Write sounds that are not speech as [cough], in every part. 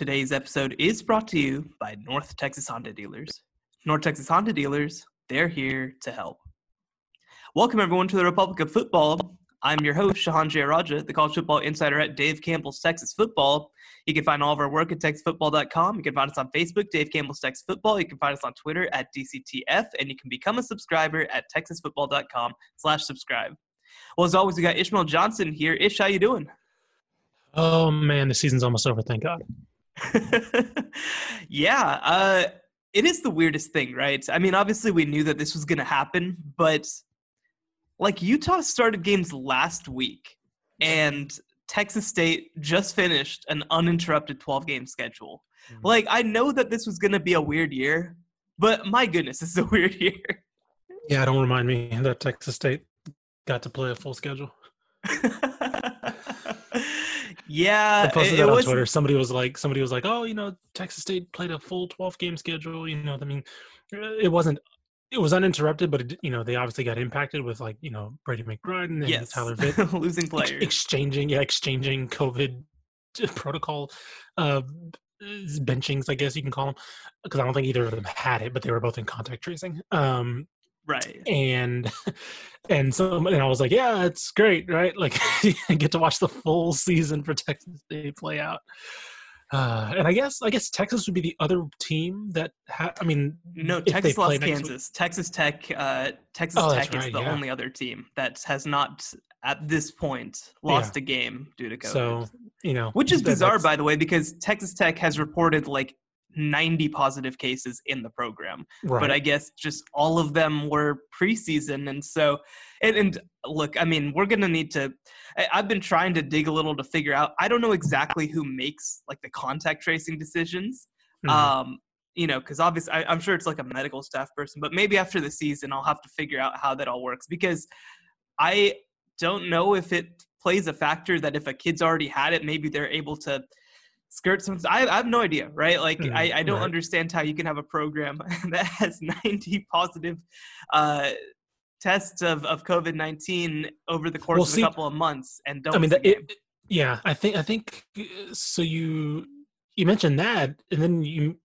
Today's episode is brought to you by North Texas Honda Dealers. North Texas Honda Dealers, they're here to help. Welcome, everyone, to the Republic of Football. I'm your host, Shehan Jeyarajah, the college football insider at Dave Campbell's Texas Football. You can find all of our work at texasfootball.com. You can find us on Facebook, Dave Campbell's Texas Football. You can find us on Twitter at DCTF, and you can become a subscriber at texasfootball.com slash subscribe. Well, as always, we got Ishmael Johnson here. Ish, how you doing? Oh, man, the season's almost over, thank God. [laughs] yeah, uh, it is the weirdest thing, right? I mean, obviously, we knew that this was going to happen, but like Utah started games last week, and Texas State just finished an uninterrupted 12 game schedule. Mm-hmm. Like, I know that this was going to be a weird year, but my goodness, it's a [laughs] weird year. Yeah, don't remind me that Texas State got to play a full schedule. [laughs] Yeah, I posted it, that on was, Twitter. Somebody was like, somebody was like, "Oh, you know, Texas State played a full 12 game schedule." You know, I mean, it wasn't. It was uninterrupted, but it, you know they obviously got impacted with like you know Brady McBride and yes. Tyler [laughs] Vitt losing players, ex- exchanging yeah exchanging COVID protocol uh, benchings, I guess you can call them, because I don't think either of them had it, but they were both in contact tracing. Um, right and [laughs] and so and i was like yeah it's great right like [laughs] i get to watch the full season for texas state play out uh, and I guess I guess Texas would be the other team that ha- I mean no Texas lost Kansas week. Texas Tech uh, Texas oh, Tech right, is the yeah. only other team that has not at this point lost yeah. a game due to COVID. So you know which is bizarre by the way because Texas Tech has reported like 90 positive cases in the program. Right. But I guess just all of them were preseason. And so, and, and look, I mean, we're going to need to, I, I've been trying to dig a little to figure out, I don't know exactly who makes like the contact tracing decisions. Mm-hmm. Um, you know, because obviously I, I'm sure it's like a medical staff person, but maybe after the season, I'll have to figure out how that all works because I don't know if it plays a factor that if a kid's already had it, maybe they're able to skirt some I, I have no idea right? Like mm, I, I don't right. understand how you can have a program [laughs] that has 90 positive uh tests of, of covid-19 over the course well, of see, a couple of months and don't i mean it, yeah i think i think so you you mentioned that and then you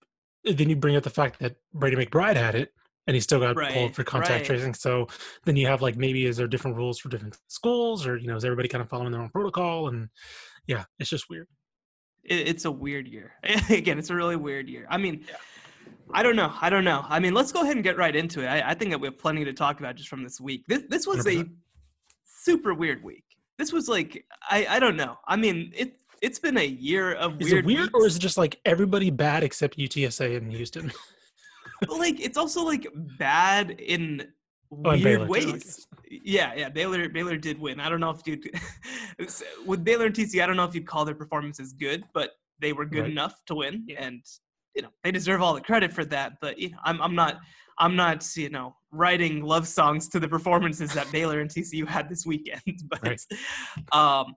then you bring up the fact that brady mcbride had it and he still got right, pulled for contact right. tracing. So then you have like maybe is there different rules for different schools or you know is everybody kind of following their own protocol? And yeah it's just weird it, it's a weird year. [laughs] Again, it's a really weird year. I mean, yeah. I don't know. I don't know. I mean, let's go ahead and get right into it. I, I think that we have plenty to talk about just from this week. This this was 100%. a super weird week. This was like I I don't know. I mean, it it's been a year of is weird. Is it weird weeks. or is it just like everybody bad except UTSA and Houston? like it's also like bad in oh, weird ways. Yeah, yeah. Baylor Baylor did win. I don't know if you [laughs] with Baylor and TCU. I don't know if you'd call their performances good, but they were good right. enough to win, yeah. and you know they deserve all the credit for that. But you know, I'm I'm not I'm not you know writing love songs to the performances that Baylor and TCU had this weekend. [laughs] But right. um,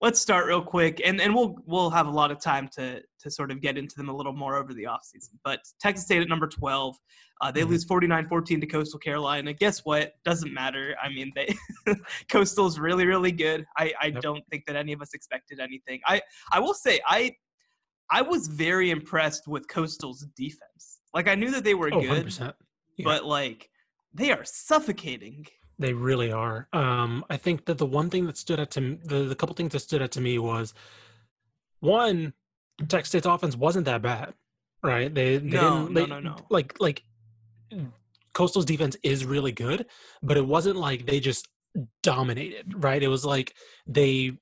let's start real quick and, and we'll we'll have a lot of time to to sort of get into them a little more over the offseason. But Texas State at number 12, uh, they mm-hmm. lose 49-14 to Coastal Carolina. Guess what? Doesn't matter. I mean, they [laughs] Coastal's really really good. I I yep. don't think that any of us expected anything. I I will say I I was very impressed with Coastal's defense. Like I knew that they were oh, good, yeah. but like they are suffocating they really are. Um, I think that the one thing that stood out to me, the, the couple things that stood out to me was one, Texas State's offense wasn't that bad, right? They, they no, didn't, they, no, no, no. Like, like Coastal's defense is really good, but it wasn't like they just dominated, right? It was like they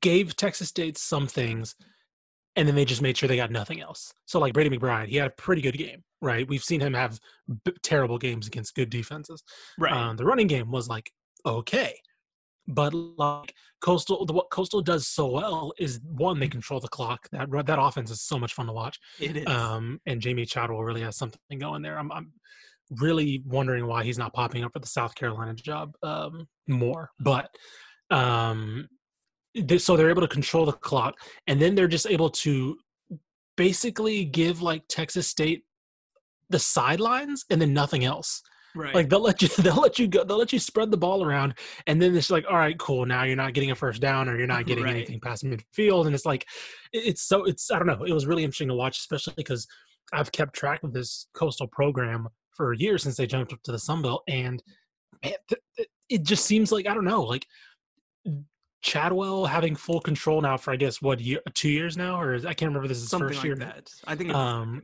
gave Texas State some things and then they just made sure they got nothing else. So like Brady McBride, he had a pretty good game, right? We've seen him have b- terrible games against good defenses. Right. Um, the running game was like okay, but like coastal, the, what coastal does so well is one they control the clock. That that offense is so much fun to watch. It is. Um, and Jamey Chadwell really has something going there. I'm, I'm really wondering why he's not popping up for the South Carolina job um, more, but um so they're able to control the clock and then they're just able to basically give like texas state the sidelines and then nothing else Right. Like they'll let you [laughs] they'll let you go they'll let you spread the ball around and then it's like all right cool now you're not getting a first down or you're not getting right. anything past midfield and it's like it's so it's I don't know it was really interesting to watch especially because I've kept track of this coastal program for years since they jumped up to the Sun Belt and man, it just seems like I don't know like Chadwell having full control now for I guess what year two years now? Or is, I can't remember this is Something first like year. that. I think um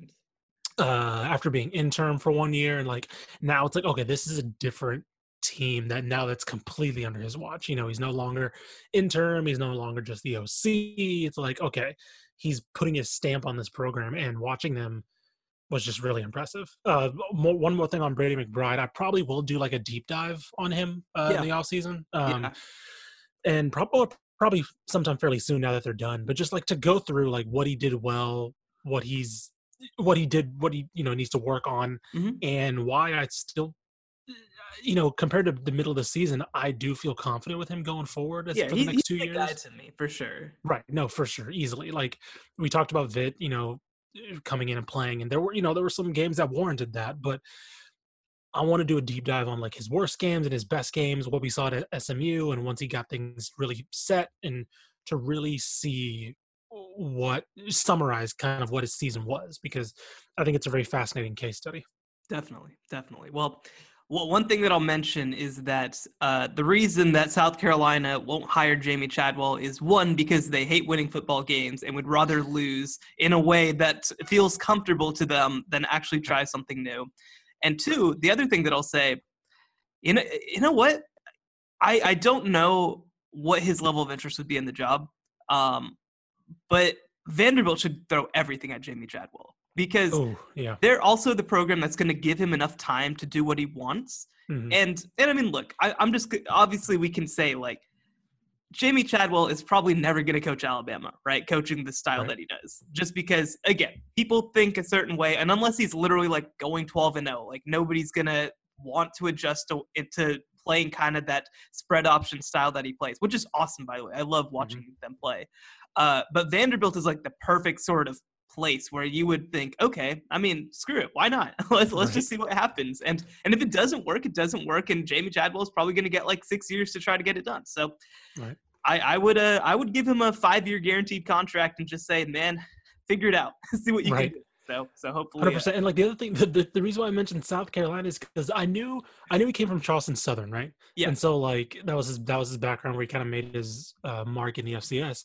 uh, after being intern for one year and like now it's like okay this is a different team that now that's completely under his watch. You know he's no longer interim he's no longer just the oc it's like okay he's putting his stamp on this program and watching them was just really impressive. Uh more, one more thing on brady mcbride. I probably will do like a deep dive on him uh, yeah. in the off season. Um yeah. And probably probably sometime fairly soon now that they're done but just like to go through like what he did well what he's what he did, what he you know needs to work on, mm-hmm. and why I still, you know, compared to the middle of the season, I do feel confident with him going forward yeah, for the he, next two years. Guy to me for sure. Right. No, for sure, easily. Like we talked about Vitt, you know, coming in and playing, and there were you know there were some games that warranted that, but. I want to do a deep dive on like his worst games and his best games, what we saw at SMU, and once he got things really set, and to really see what summarize kind of what his season was because I think it's a very fascinating case study. Definitely, definitely. Well, well, one thing that I'll mention is that uh, the reason that South Carolina won't hire Jamey Chadwell is one because they hate winning football games and would rather lose in a way that feels comfortable to them than actually try something new. And two, the other thing that I'll say, you know, you know what? I I don't know what his level of interest would be in the job. Um, but Vanderbilt should throw everything at Jamey Chadwell because Ooh, yeah. they're also the program that's going to give him enough time to do what he wants. Mm-hmm. And and I mean, look, I, I'm just obviously we can say like Jamey Chadwell is probably never going to coach Alabama, right? Coaching the style right. that he does, just because again, people think a certain way, and unless he's literally like going 12 and 0, like nobody's going to want to adjust to, to playing kind of that spread option style that he plays, which is awesome by the way. I love watching mm-hmm. them play. Uh, but Vanderbilt is like the perfect sort of place where you would think, okay, I mean, screw it, why not? [laughs] let's let's right. just see what happens. And and if it doesn't work, it doesn't work. And Jamey Chadwell is probably going to get like six years to try to get it done. So, right. I, I would uh, I would give him a five year guaranteed contract and just say, man, figure it out, [laughs] see what you right. can do. So so hopefully, hundred percent. And like the other thing, the, [laughs] the, the, reason why I mentioned South Carolina is because I knew I knew he came from Charleston Southern, right? Yeah. And so like that was his that was his background where he kind of made his uh, mark in the FCS.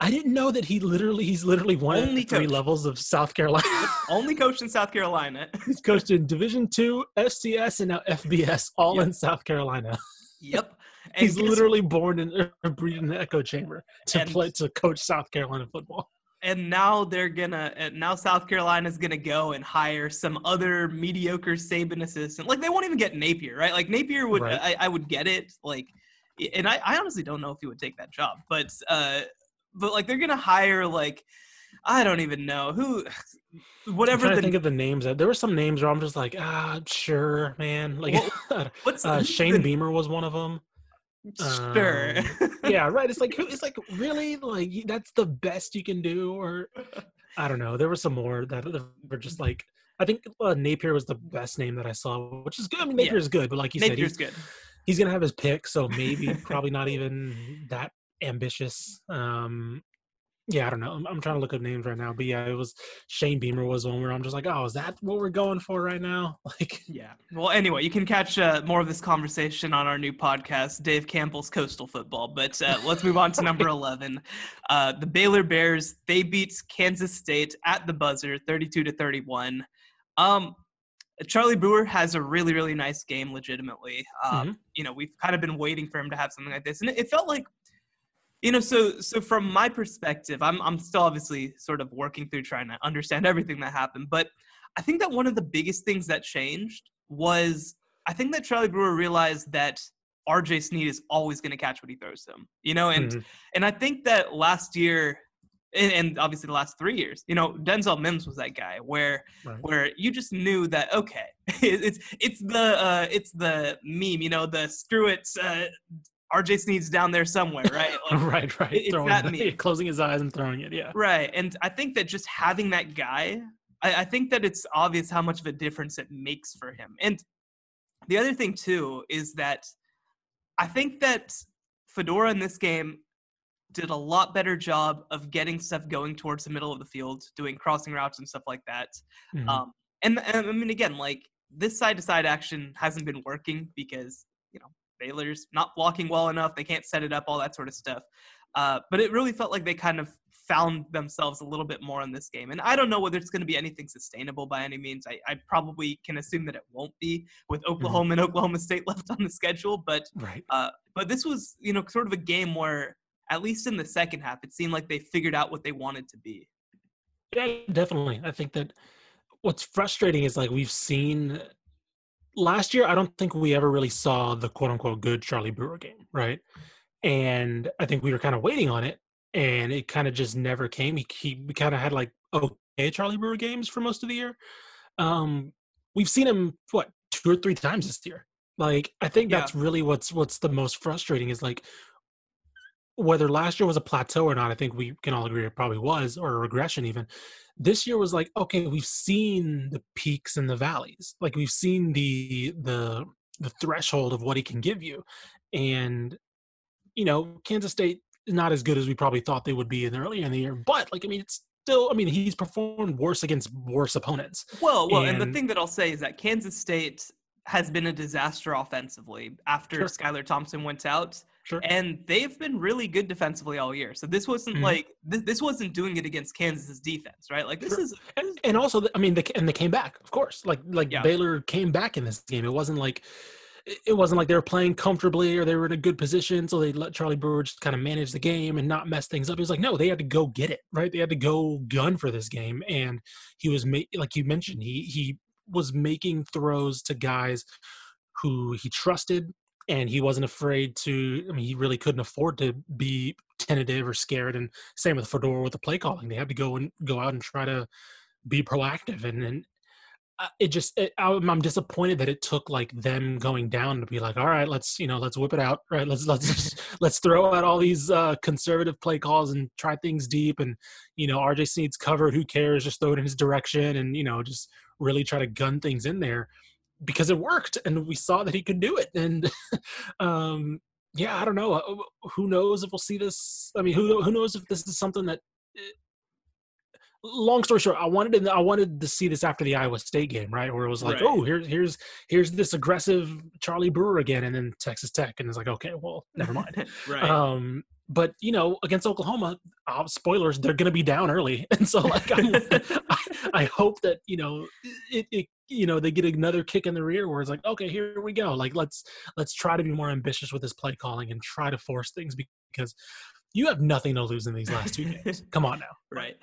I didn't know that he literally he's literally won Only three coach. levels of South Carolina. [laughs] Only coached in South Carolina. he's coached in Division Two, FCS, and now FBS, all yep. in South Carolina. Yep. [laughs] And he's literally born in or breeding in the echo chamber to and, play to coach South Carolina football. And now they're gonna now South Carolina's gonna go and hire some other mediocre Saban assistant. Like they won't even get Napier, right? Like Napier would right. I, I would get it. Like and I, I honestly don't know if he would take that job. But uh but like they're gonna hire like I don't even know who, [sighs] whatever. The, think of the names. There were some names where I'm just like, ah, sure, man. Like, [laughs] what's uh, [laughs] Shane the, Beamer was one of them. Sure. Um, [laughs] yeah, right. It's like, it's like really like that's the best you can do, or I don't know. There were some more that were just like. I think uh, Napier was the best name that I saw, which is good. I mean, Napier is good, but like you Napier's said, he's, good. He's gonna have his pick, so maybe probably not even that ambitious. Um, yeah, I don't know. I'm, I'm, trying to look up names right now, but yeah, it was Shane Beamer was one where I'm just like, oh, is that what we're going for right now? [laughs] Like, yeah. Well, anyway, you can catch uh, more of this conversation on our new podcast, Dave Campbell's Coastal Football. But uh, let's move on to number [laughs] 11. Uh, the Baylor Bears they beat Kansas State at the buzzer, 32 to 31. Um, Charlie Brewer has a really, really nice game, legitimately. Um, mm-hmm. You know, we've kind of been waiting for him to have something like this, and it felt like you know so so from my perspective i'm i'm still obviously sort of working through trying to understand [laughs] everything that happened but i think that one of the biggest things that changed was i think that charlie brewer realized that rj sneed is always going to catch what he throws to him you know and mm-hmm. and i think that last year and, and, obviously the last three years you know denzel mims was that guy where right. where you just knew that okay [laughs] it's it's the uh it's the meme you know the screw it uh, RJ Sneed's down there somewhere, right? [laughs] Like, right, right. It's throwing that the, [laughs] closing his eyes and throwing it, yeah. Right, and I think that just having that guy, I, I, think that it's obvious how much of a difference it makes for him. And the other thing too is that I think that Fedora in this game did a lot better job of getting stuff going towards the middle of the field, doing crossing routes and stuff like that. Mm-hmm. Um, and, and I mean, again, like this side to side action hasn't been working because Baylor's not blocking well enough. They can't set it up, all that sort of stuff. Uh, but it really felt like they kind of found themselves a little bit more in this game. And I don't know whether it's going to be anything sustainable by any means. I, I probably can assume that it won't be with mm-hmm. Oklahoma mm-hmm. and Oklahoma State [laughs] left on the schedule. But right. Uh, but this was you know sort of a game where at least in the second half, it seemed like they figured out what they wanted to be. Yeah, definitely. I think that what's frustrating is like we've seen last year. I don't think we ever really saw the quote unquote good Charlie Brewer game, right? And I think we were kind of waiting on it, and it kind of just never came. He, he we kind of had like okay Charlie Brewer games for most of the year. Um, we've seen him what two or three times this year. Like I think that's yeah. really what's what's the most frustrating is like whether last year was a plateau or not, I think we can all agree it probably was, or a regression even. This year was like, okay, we've seen the peaks and the valleys. Like we've seen the the the threshold of what he can give you. And you know, Kansas State is not as good as we probably thought they would be in the earlier in the year. But like I mean it's still I mean, he's performed worse against worse opponents. Well, well, and, and the thing that I'll say is that Kansas State has been a disaster offensively after sure. Skylar Thompson went out. Sure. And they've been really good defensively all year. So this wasn't mm-hmm. like this, this wasn't doing it against Kansas's defense, right? Like this sure. is, and, and, also I mean, they, and they came back, of course. Like like yeah. Baylor came back in this game. It wasn't like it wasn't like they were playing comfortably or they were in a good position, so they let Charlie Brewer just kind of manage the game and not mess things up. It was like no, they had to go get it, right? They had to go gun for this game, and he was ma- like you mentioned, he he was making throws to guys who he trusted and he wasn't afraid to i mean he really couldn't afford to be tentative or scared and same with fedora with the play calling. They had to go and go out and try to be proactive and and uh, it just it, I'm disappointed that it took like them going down to be like all right let's you know let's whip it out right? Let's let's [laughs] let's throw out all these uh, conservative play calls and try things deep and you know RJ Sneed's covered who cares? Just throw it in his direction and you know just really try to gun things in there because it worked and we saw that he could do it and [laughs] um yeah i don't know uh, who knows if we'll see this i mean who who knows if this is something that eh, long story short i wanted to i wanted to see this after the iowa state game right? Where it was like right. oh here's here's here's this aggressive charlie brewer again and then texas tech and it's like okay well never mind. [laughs] Right. Um but you know against oklahoma uh, spoilers they're going to be down early. [laughs] And so like [laughs] I, I, hope that you know it, it you know they get another kick in the rear where it's like okay here we go. Like let's let's try to be more ambitious with this play calling and try to force things because you have nothing to lose in these last two games. Come on now. Right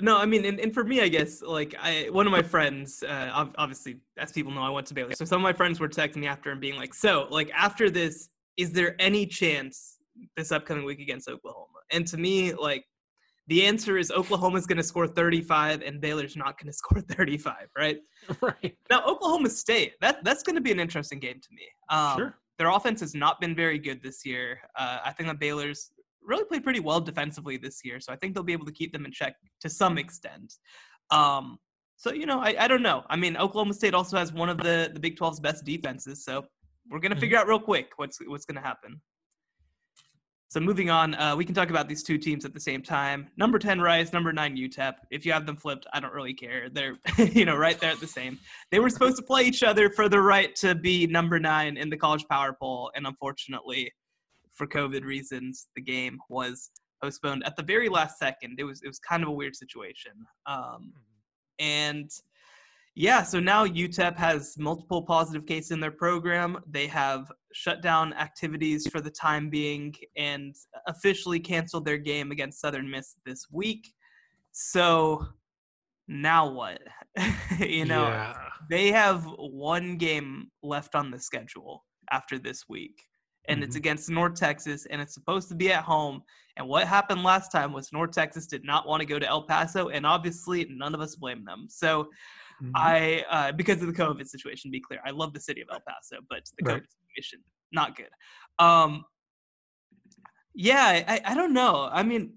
no i mean and, and for me i guess like i one of my friends uh, obviously as people know i went to baylor so some of my friends were texting me after and being like so like after this is there any chance this upcoming week against oklahoma and to me like the answer is Oklahoma's going to score 35 and Baylor's not going [laughs] to score 35, right? [laughs] Right. Now, Oklahoma State, that, that's going to be an interesting game to me. Um, sure. Their offense has not been very good this year. Uh, I think that Baylor's really played pretty well defensively this year, so I think they'll be able to keep them in check to some extent. Um, so, you know, I, I don't know. I mean, Oklahoma State also has one of the, the Big 12's best defenses, so we're going to mm-hmm. figure out real quick what's, what's going to happen. So moving on, uh, we can talk about these two teams at the same time. Number 10 Rice, number 9 UTEP. If you have them flipped, I don't really care. They're, [laughs] you know, right there at the same. They were supposed to play each other for the right to be number 9 in the college power poll, and unfortunately, for COVID reasons, the game was postponed at the very last second. It was it was kind of a weird situation. Um, mm-hmm. and yeah, so now UTEP has multiple positive cases in their program. They have shut down activities for the time being and officially canceled their game against Southern Miss this week. So now what? [laughs] you know, yeah. they have one game left on the schedule after this week. And mm-hmm. it's against North Texas, and it's supposed to be at home. And what happened last time was North Texas did not want to go to El Paso, and obviously none of us blame them. So Mm-hmm. I uh, because of the COVID situation. Be clear, I love the city of El Paso, but the COVID situation not good. Um, yeah, I, I don't know. I mean,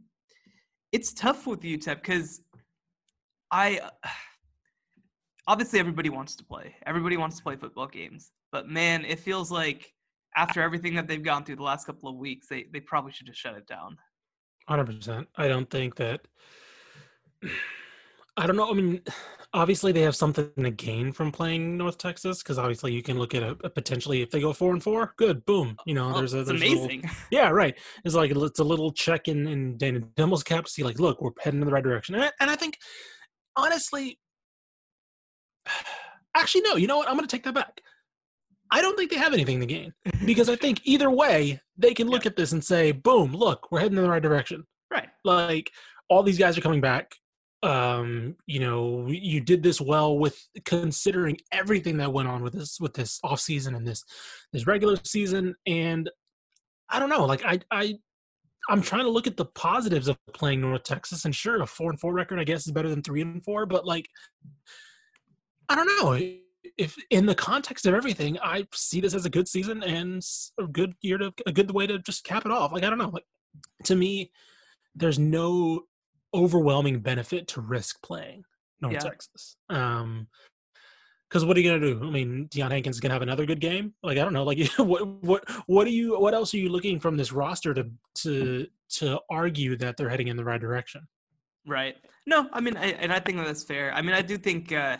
it's tough with UTEP because I [sighs] obviously everybody wants to play. Everybody wants to play football games. But man, it feels like after everything that they've gone through the last couple of weeks, they they probably should just shut it down. Hundred percent. I don't think that. I don't know. I mean, obviously they have something to gain from playing North Texas because obviously you can look at a, a, potentially if they go four and four, good, boom. You know, oh, there's a there's amazing. A little, [laughs] yeah, right. It's like it's a little check in in Dana Dimel's cap to see like, look, we're heading in the right direction. And I, and I think honestly, [sighs] actually no. You know what? I'm going to take that back. I don't think they have anything to gain [laughs] because I think either way they can look yeah. at this and say, boom, look, we're heading in the right direction. Right. Like all these guys are coming back um you know you did this well with considering everything that went on with this with this off season and this this regular season and i don't know like i i i'm trying to look at the positives of playing north texas and sure a four and four record i guess is better than three and four but like i don't know if in the context of everything i see this as a good season and a good year to a good way to just cap it off like i don't know like to me there's no overwhelming benefit to risk playing North yeah. Texas. Um, because what are you gonna do? I mean, Deion Hankins is gonna have another good game. Like I don't know. Like [laughs] what what what are you? What else are you looking from this roster to to to argue that they're heading in the right direction? Right. No, I mean, I, and I think that's fair. I mean, I do think. uh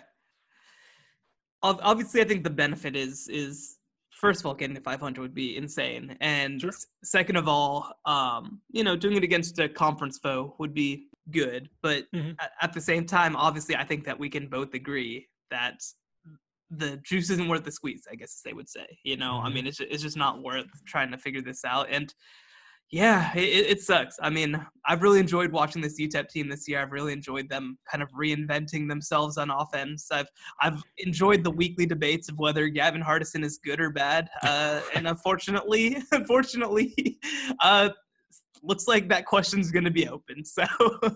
Obviously, I think the benefit is is first of all, getting to 500 would be insane, and sure. second of all, um, you know, doing it against a conference foe would be good. But mm-hmm. at, at, the same time, obviously, I think that we can both agree that the juice isn't worth the squeeze. I guess they would say. You know, mm-hmm. I mean, it's it's just not worth trying to figure this out. And yeah, it, it, sucks. I mean, I've really enjoyed watching this UTEP team this year. I've really enjoyed them kind of reinventing themselves on offense. I've I've enjoyed the weekly debates of whether Gavin Hardison is good or bad. [laughs] Uh, and unfortunately, [laughs] unfortunately, uh, looks like that question's going to be open. So,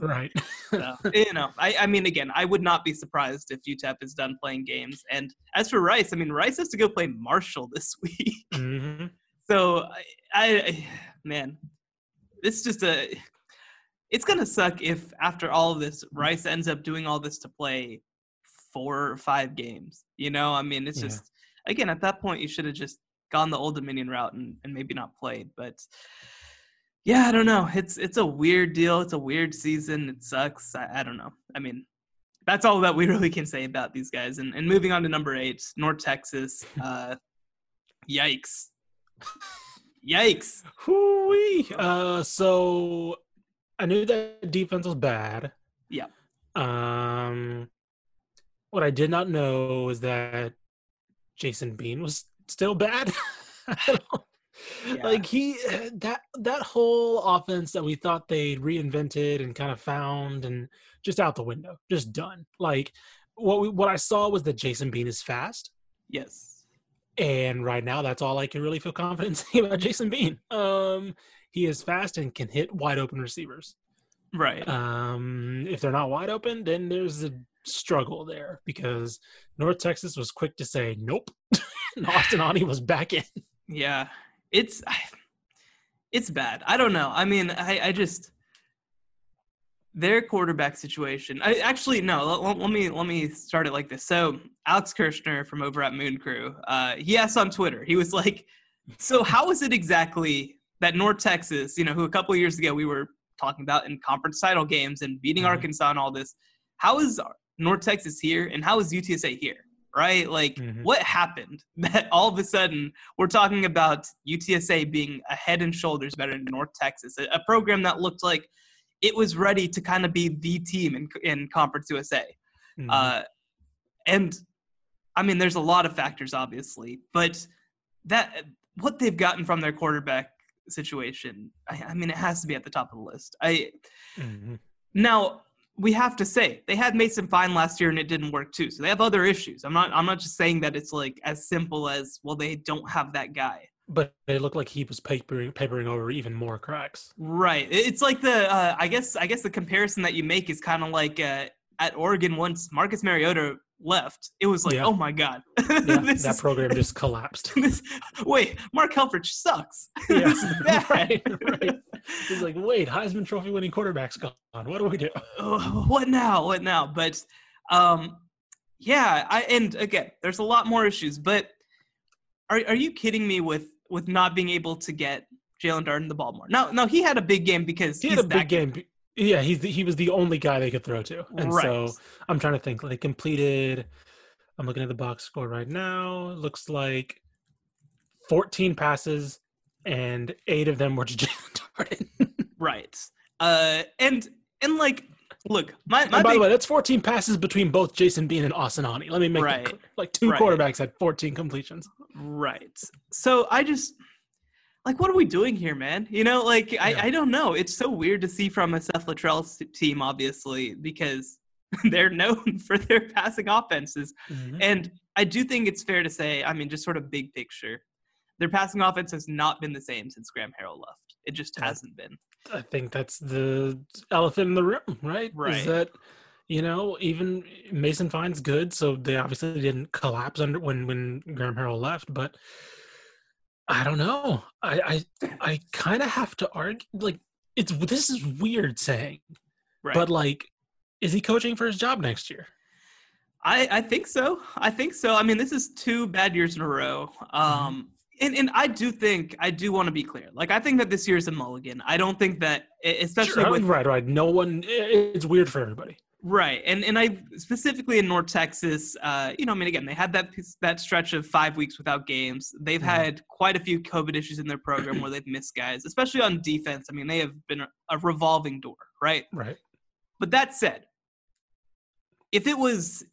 right. [laughs] so, you know, I, I mean, again, I would not be surprised if UTEP is done playing games. And as for Rice, I mean, Rice has to go play Marshall this week. Mm-hmm. So, I, I, man, it's just a. It's gonna suck if after all of this, Rice ends up doing all this to play four or five games. You know, I mean, it's yeah. just again at that point you should have just gone the Old Dominion route and, and maybe not played. But yeah, I don't know. It's it's a weird deal. It's a weird season. It sucks. I, I don't know. I mean, that's all that we [laughs] really can say about these guys. And and moving on to number eight, North Texas. Uh, yikes. Yikes. Hoo-wee. Uh, so I knew that defense was bad. Yeah. Um, what I did not know is that Jason Bean was still bad. [laughs] Yeah. Like he that that whole offense that we thought they'd reinvented and kind of found and just out the window, just done. Like what we, what I saw was that Jason Bean is fast. Yes. And right now that's all I can really feel confident [laughs] saying about Jason Bean. Um he is fast and can hit wide open receivers. Right. Um if they're not wide open, then there's a struggle there because North Texas was quick to say nope. [laughs] and Austin Aune was back in. Yeah, it's [sighs] it's bad. I don't know. I mean, I, I just their quarterback situation. I actually no. Let, let, me let me start it like this. So Alex Kirshner from over at Moon Crew, uh, he asked on Twitter. He was like, "So how is it exactly that North Texas, you know, who a couple years ago we were talking about in conference title games and beating mm-hmm. Arkansas and all this, how is North Texas here and how is UTSA here?" right? Like, mm-hmm. what happened [laughs] that all of a sudden we're talking about UTSA being a head and shoulders better than North Texas, a, a program that looked like it was ready to kind of be the team in, in Conference USA. Mm-hmm. Uh, and I mean, there's a lot of factors, obviously, but that what they've gotten from their quarterback situation, I, I mean, it has to be at the top of the list. I mm-hmm. now we have to say they had Mason Fine last year and it didn't work too. So they have other issues. I'm not I'm not just saying that it's like as simple as well they don't have that guy. But it looked like he was papering papering over even more cracks. Right. It's like the uh, I guess I guess the comparison that you make is kind of like uh, at Oregon once Marcus Mariota left, it was like, yeah. oh my god, [laughs] yeah, that is, program [laughs] just collapsed. [laughs] This, wait, Mark Helfrich sucks. Yeah, right, right. He's like, wait, Heisman Trophy winning quarterback's gone. What do we do? what now? What now? But um, yeah, I and again, there's a lot more issues, but are are you kidding me with with not being able to get Jaelon Darden the ball more? Now, now he had a big game because he had a big game. Good. Yeah, he's the, he was the only guy they could throw to, and right. so I'm trying to think. They completed. I'm looking at the box score right now. It looks like 14 passes, and eight of them were to [laughs] Jaelon Darden. right. Uh, and and like, look, my, my by big... the way, that's 14 passes between both Jason Bean and Austin Let me make right. clear. Like two right. quarterbacks had 14 completions. Right. So I just like what are we doing here man you know like yeah. I, I don't know it's so weird to see from a seth littrell team obviously because [laughs] they're known [laughs] for their passing offenses mm-hmm. and i do think it's fair to say i mean just sort of big picture their passing offense has not been the same since graham harrell left it just hasn't been i think that's the elephant in the room right right is that you know even mason Fine's good so they obviously didn't collapse under when when graham harrell left but I don't know. I I, I kind of have to argue. Like, it's this is weird saying, right. but like, is he coaching for his job next year? I I think so. I think so. I mean, this is two bad years in a row. Mm-hmm. Um. And and I do think I do want to be clear. Like, I think that this year is a mulligan. I don't think that, especially sure. with right, right. No one. It's weird for everybody. Right, and and I specifically in North Texas, uh, you know, I mean, again, they had that that stretch of five weeks without games. They've mm-hmm. had quite a few COVID issues in their program where they've missed guys, especially on defense. I mean, they have been a, a revolving door, right? Right. But that said, if it was,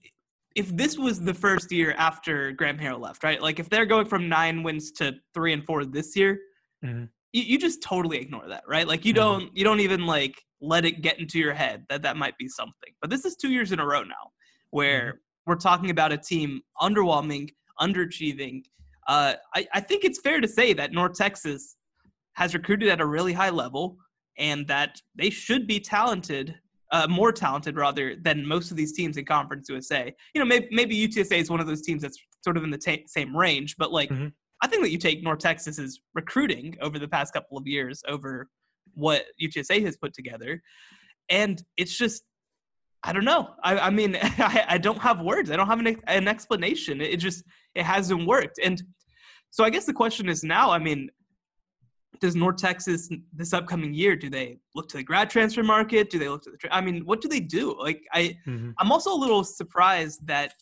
if this was the first year after Graham Harrell left, right? Like if they're going from nine wins to three and four this year, mm-hmm. you, you just totally ignore that, right? Like you mm-hmm. don't you don't even like let it get into your head that that might be something. But this is two years in a row now where mm-hmm. we're talking about a team underwhelming, underachieving. Uh, I, I think it's fair to say that North Texas has recruited at a really high level and that they should be talented, uh, more talented rather than most of these teams in Conference USA. You know, maybe, maybe UTSA is one of those teams that's sort of in the same range, but like mm-hmm. I think that you take North Texas's recruiting over the past couple of years over what UTSA has put together. And it's just, I don't know. I, I mean, [laughs] I, I, don't have words. I don't have an, an explanation. It just, it hasn't worked. And so I guess the question is now, I mean, does North Texas this upcoming year do they look to the grad transfer market? Do they look to the? Tra- I mean, what do they do? Like, I mm-hmm. I'm also a little surprised that.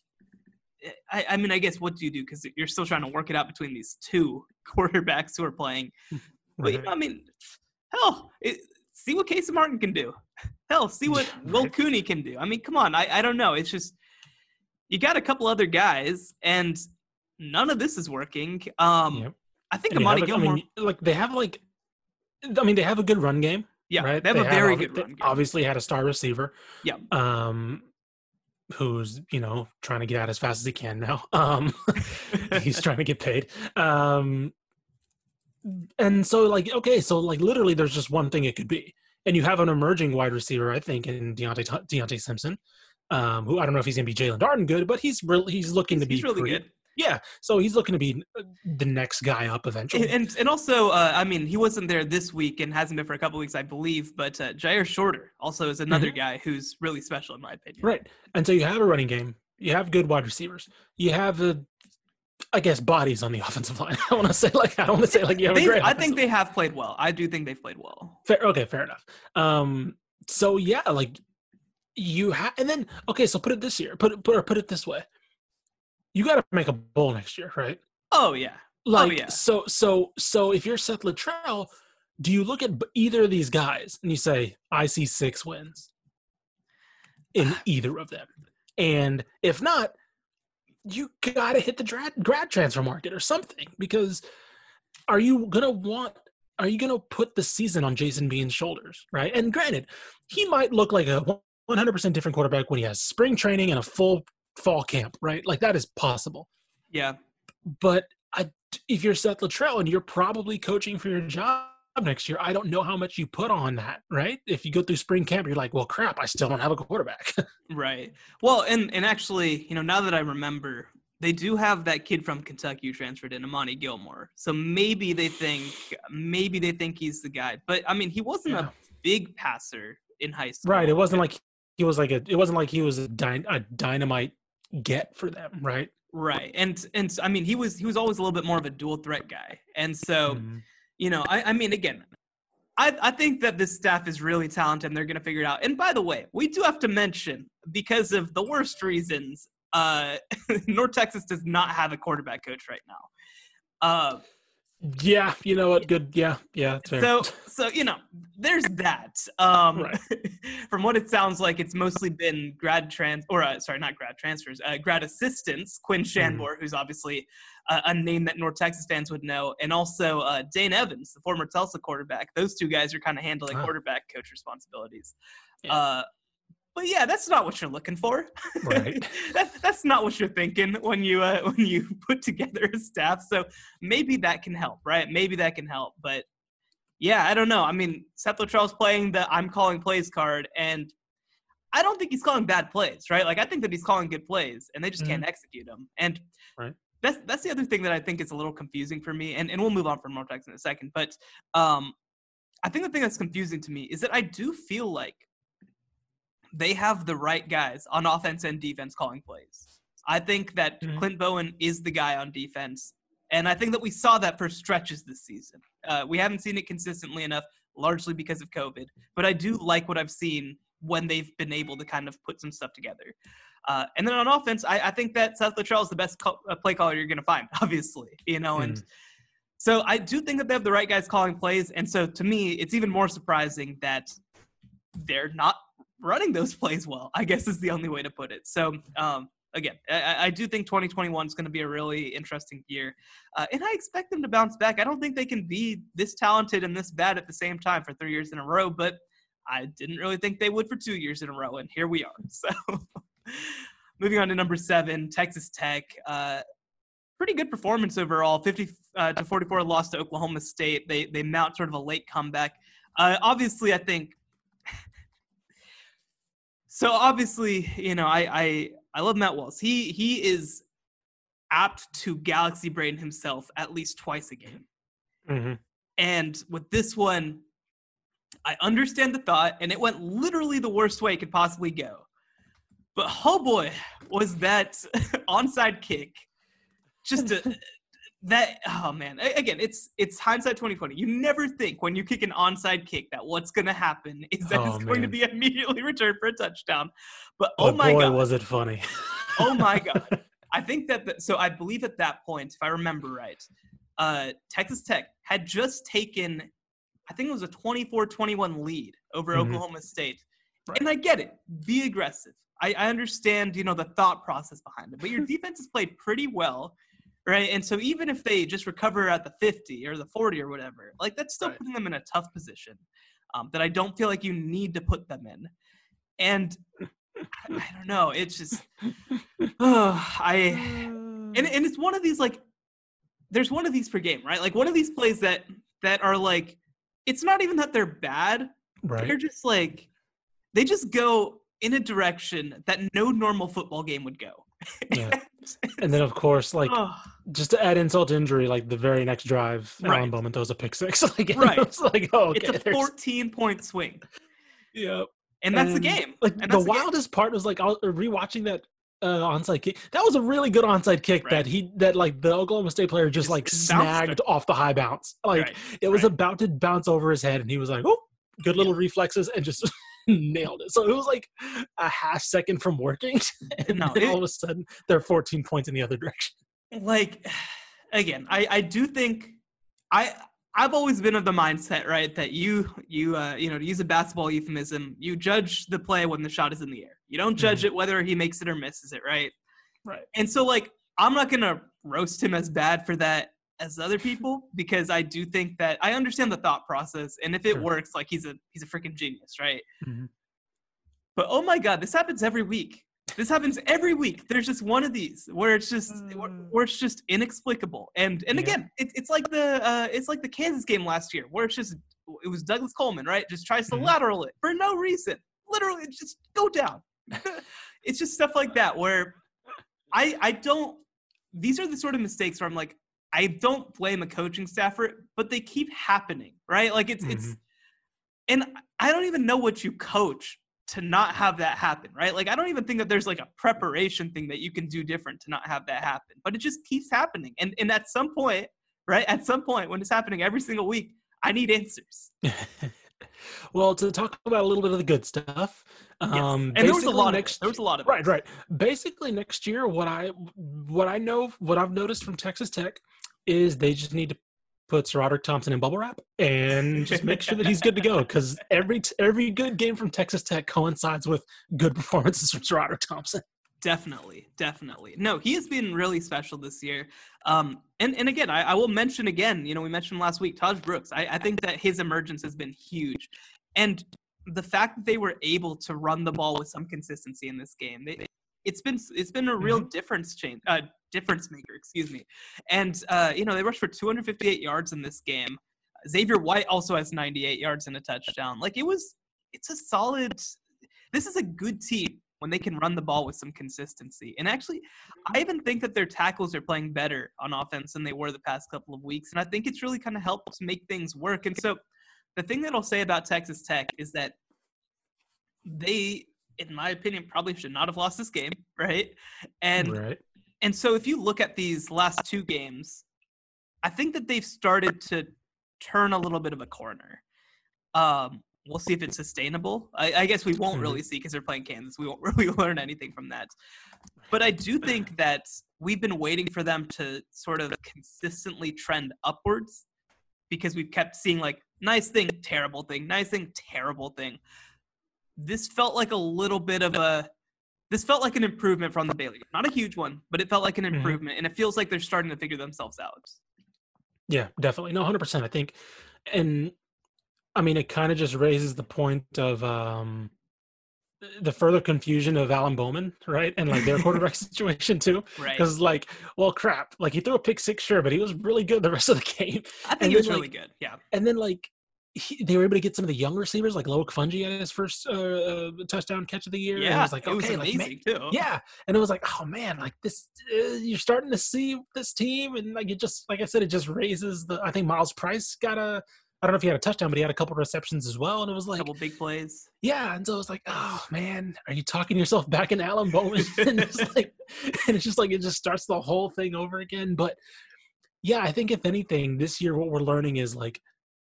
I, I mean, I guess what do you do? Because you're still trying to work it out between these two [laughs] quarterbacks who are playing. [laughs] But you know, I mean, Hell, it, see what Kason Martin can do. Hell, see what [laughs] Will Cooney can do. I mean, come on. I, I don't know. It's just you got a couple other guys, and none of this is working. Um, yep. I think Amani Gilmore. I mean, like they have like, I mean, they have a good run game. Yeah, right? they have they a very good run game. Obviously, had a star receiver. Yeah. Um, who's you know trying to get out as fast as he can now. [laughs] Um, [laughs] he's trying to get paid. Um, and so like okay, so like literally, there's just one thing it could be, and you have an emerging wide receiver, I think, in Deontay Deontay Simpson, um, who I don't know if he's gonna be Jaelon Darden good, but he's really he's looking he's, to be he's really pretty, good. Yeah, so he's looking to be uh, the next guy up eventually. And and also, uh, I mean, he wasn't there this week and hasn't been for a couple weeks, I believe. But uh, Jyaire Shorter also is another mm-hmm. guy who's really special in my opinion. Right, and so you have a running game, you have good wide receivers, you have a I guess bodies on the [laughs] offensive line. I want to say like I want to say like you have they, a great. I think they have played well. I do think they've played well. Fair, okay, fair enough. Um, so yeah, like you have, and then okay, so put it this year. Put it put or put it this way. You got to make a bowl next year, right? Oh yeah. Oh, like oh, yeah. so so so if you're Seth Littrell, do you look at either of these guys and you say, I see six wins in [sighs] either of them? And if not, you gotta hit the grad, grad transfer market or something because are you gonna want are you gonna put the season on Jason Bean's shoulders, right? And granted, he might look like a 100% different quarterback when he has spring training and a full fall camp, right? Like that is possible. Yeah. But I, if you're Seth Littrell and you're probably coaching for your job next year, I don't know how much you put on that, right? If you go through spring camp, you're like, well, crap, I still don't have a quarterback. [laughs] right. Well, and and actually, you know, now that I remember, they do have that kid from Kentucky who transferred in, Amani Gilmore. So maybe they think, maybe they think he's the guy. But I mean, he wasn't yeah. a big passer in high school. Right. It wasn't like he was like a. It wasn't like he was a, dy- a dynamite get for them, right? Right. And and I mean he was he was always a little bit more of a dual threat guy. And so, mm-hmm. you know, I, I mean again, I, I think that this staff is really talented and they're gonna figure it out. And by the way, we do have to mention, because of the worst reasons, uh [laughs] North Texas does not have a quarterback coach right now. Uh yeah, you know what? Good. Yeah, yeah. So, so you know, there's that. Um, right. [laughs] from what it sounds like, it's mostly been grad trans, or uh, sorry, not grad transfers, uh, grad assistants. Quinn mm-hmm. Shanbour, mm. who's obviously uh, a name that North Texas fans would know, and also uh, Dane Evans, the former Tulsa quarterback. Those two guys are kind of handling quarterback coach responsibilities. Yeah. Uh, but yeah, that's not what you're looking for. Right. [laughs] that's that's not what you're thinking when you uh, when you [laughs] put together a staff. So maybe that can help, right? Maybe that can help. But yeah, I don't know. I mean, Seth Littrell's playing the I'm calling plays card, and I don't think he's calling bad plays, right? Like I think that he's calling good plays, and they just mm-hmm. can't execute them. And right. that's that's the other thing that I think is a little confusing for me. And and we'll move on from North Texas in a second. But um, I think the thing that's confusing to me is that I do feel like they have the right guys on offense and defense calling plays. I think that mm-hmm. Clint Bowen is the guy on defense. And I think that we saw that for stretches this season. Uh, we haven't seen it consistently enough, largely because of COVID. But I do like what I've seen when they've been able to kind of put some stuff together. Uh, and then on offense, I, I, think that Seth Littrell is the best co- uh, play caller you're going to find, [laughs] obviously. You know, and so I do think that they have the right guys calling plays. And so to me, it's even more surprising that they're not running those plays well, I guess is the only way to put it. So, um, again, I, I, do think 2021 is going to be a really interesting year. Uh, and I expect them to bounce back. I don't think they can be this talented and this bad at the same time for three years in a row, but I didn't really think they would for two years in a row. And here we are. [laughs] So, moving on to number seven, Texas Tech. Uh, pretty good performance overall 50 uh, to 44 loss to Oklahoma State. They, they mount sort of a late comeback. Uh, obviously, I think so obviously, you know, I I I love Matt Wells. He he is apt to galaxy brain himself at least twice a game. Mm-hmm. And with this one, I understand the thought, and it went literally the worst way it could possibly go. But oh boy, was that [laughs] onside kick just a [laughs] that oh man. Again it's it's hindsight 2020 you never think when you kick an onside kick that what's going to happen [laughs] is that oh, it's going to be [laughs] immediately returned for a touchdown. But oh, oh my boy, god. was it funny. [laughs] Oh my god. I think that the, so i believe at that point if i remember right uh texas tech had just taken i think it was a 24-21 lead over mm-hmm. oklahoma state. Right. and i get it. Be aggressive. I, I understand you know the thought process behind it but your defense has played pretty well right? And so even if they just recover at the 50 or the 40 or whatever, like that's still right. putting them in a tough position um, that I don't feel like you need to put them in. And I, I don't know, it's just oh, [laughs] [sighs] I and [sighs] and it's one of these like there's one of these per game, right? Like one of these plays that that are like it's not even that they're bad. Right. They're just like they just go in a direction that no normal football game would go. Yeah. [laughs] and then of course, like just to add insult to injury, like the very next drive, right. Alan Bowman throws a pick six. [laughs] like, right. It's like, oh, okay, it's a 14 point swing. Yep. And that's and, the game. Like and the wildest game. part was like I was rewatching that uh, onside kick. That was a really good onside kick right. that he that like the Oklahoma State player just, just like snagged off the high bounce. Like right. it was right. about to bounce over his head, and he was like, "Oh, good little yeah. reflexes," and just [laughs] [laughs] nailed it. So it was like a half second from working, [laughs] and no, it, all of a sudden they're 14 points in the other direction. Like, [sighs] again, I I do think I I've always been of the mindset, right, that you you uh, you know to use a basketball euphemism, you judge the play when the shot is in the air. You don't judge mm-hmm. it whether he makes it or misses it, right? Right. And so like I'm not gonna roast him as bad for that as other people because I do think that I understand the thought process, and if it sure. works, like he's a he's a freaking genius, right? Mm-hmm. But oh my god, this happens every week. This happens every week. There's just one of these where it's just mm. where it's just inexplicable. And and yeah. again, it, it's like the uh, it's like the Kansas game last year where it's just it was Douglas Coleman, right? Just tries to mm-hmm. lateral it for no reason. Literally, just go down. [laughs] it's just stuff like that where I I don't. These are the sort of mistakes where I'm like, I don't blame a coaching staff for it, but they keep happening, right? Like it's mm-hmm. it's and I don't even know what you coach to not have that happen, right? Like I don't even think that there's like a preparation thing that you can do different to not have that happen. But it just keeps happening. And and at some point, right? At some point when it's happening every single week, I need answers. [laughs] well, to talk about a little bit of the good stuff. Yes. Um, and there was a lot next, of there was a lot of right, it. right. Basically, next year, what I what I know, what I've noticed from Texas Tech is they just need to put SaRodorick Thompson in bubble wrap and just make sure that he's good to go because every every good game from Texas Tech coincides with good performances from SaRodorick Thompson. Definitely, definitely. No, he has been really special this year. Um, and and again, I, I will mention again. You know, we mentioned last week Tahj Brooks. I, I think that his emergence has been huge, and the fact that they were able to run the ball with some consistency in this game, they, it's been it's been a real mm-hmm. difference change uh, difference maker excuse me. And uh, you know they rushed for 258 yards in this game. Xavier white also has 98 yards and a touchdown. Like it was it's a solid this is a good team when they can run the ball with some consistency. And actually i even think that their tackles are playing better on offense than they were the past couple of weeks. And i think it's really kind of helped to make things work. And so the thing that i'll say about texas tech is that they in my opinion, probably should not have lost this game, right? And right. And so if you look at these last two games, I think that they've started to turn a little bit of a corner. Um, we'll see if it's sustainable. I, I guess we won't mm-hmm. really see because they're playing Kansas. We won't [laughs] really learn anything from that. But I do think that we've been waiting for them to sort of consistently trend upwards because we've kept seeing like nice thing, terrible thing, nice thing, terrible thing this felt like a little bit of a this felt like an improvement from the Baylor. Not a huge one, but it felt like an mm-hmm. improvement, mm-hmm. and it feels like they're starting to figure themselves out. Yeah, definitely. No, hundred percent. I think, and I mean, it kind of just raises the point of um the further confusion of Alan Bowman, right, and like their quarterback [laughs] situation too, right? Because like, well, crap, like he threw a pick six, sure, but he was really good the rest of the [laughs] game. I think and he was really good, yeah. And then like he, they were able to get some of the young receivers, like Loic Fouonji had his first uh, uh, touchdown catch of the year. Yeah, and it was like, okay, it was amazing like, man, too. Yeah, and it was like, oh man, like this, uh, you're starting to see this team, and like it just, like I said, it just raises the. I think Miles Price got a. I don't know if he had a touchdown, but he had a couple receptions as well, and it was like a couple big plays. Yeah, and so it was like, oh man, are you talking yourself back in Alan Bowman? [laughs] and it's [laughs] like, and it's just like it just starts the whole thing over again. But yeah, I think if anything, this year what we're learning is like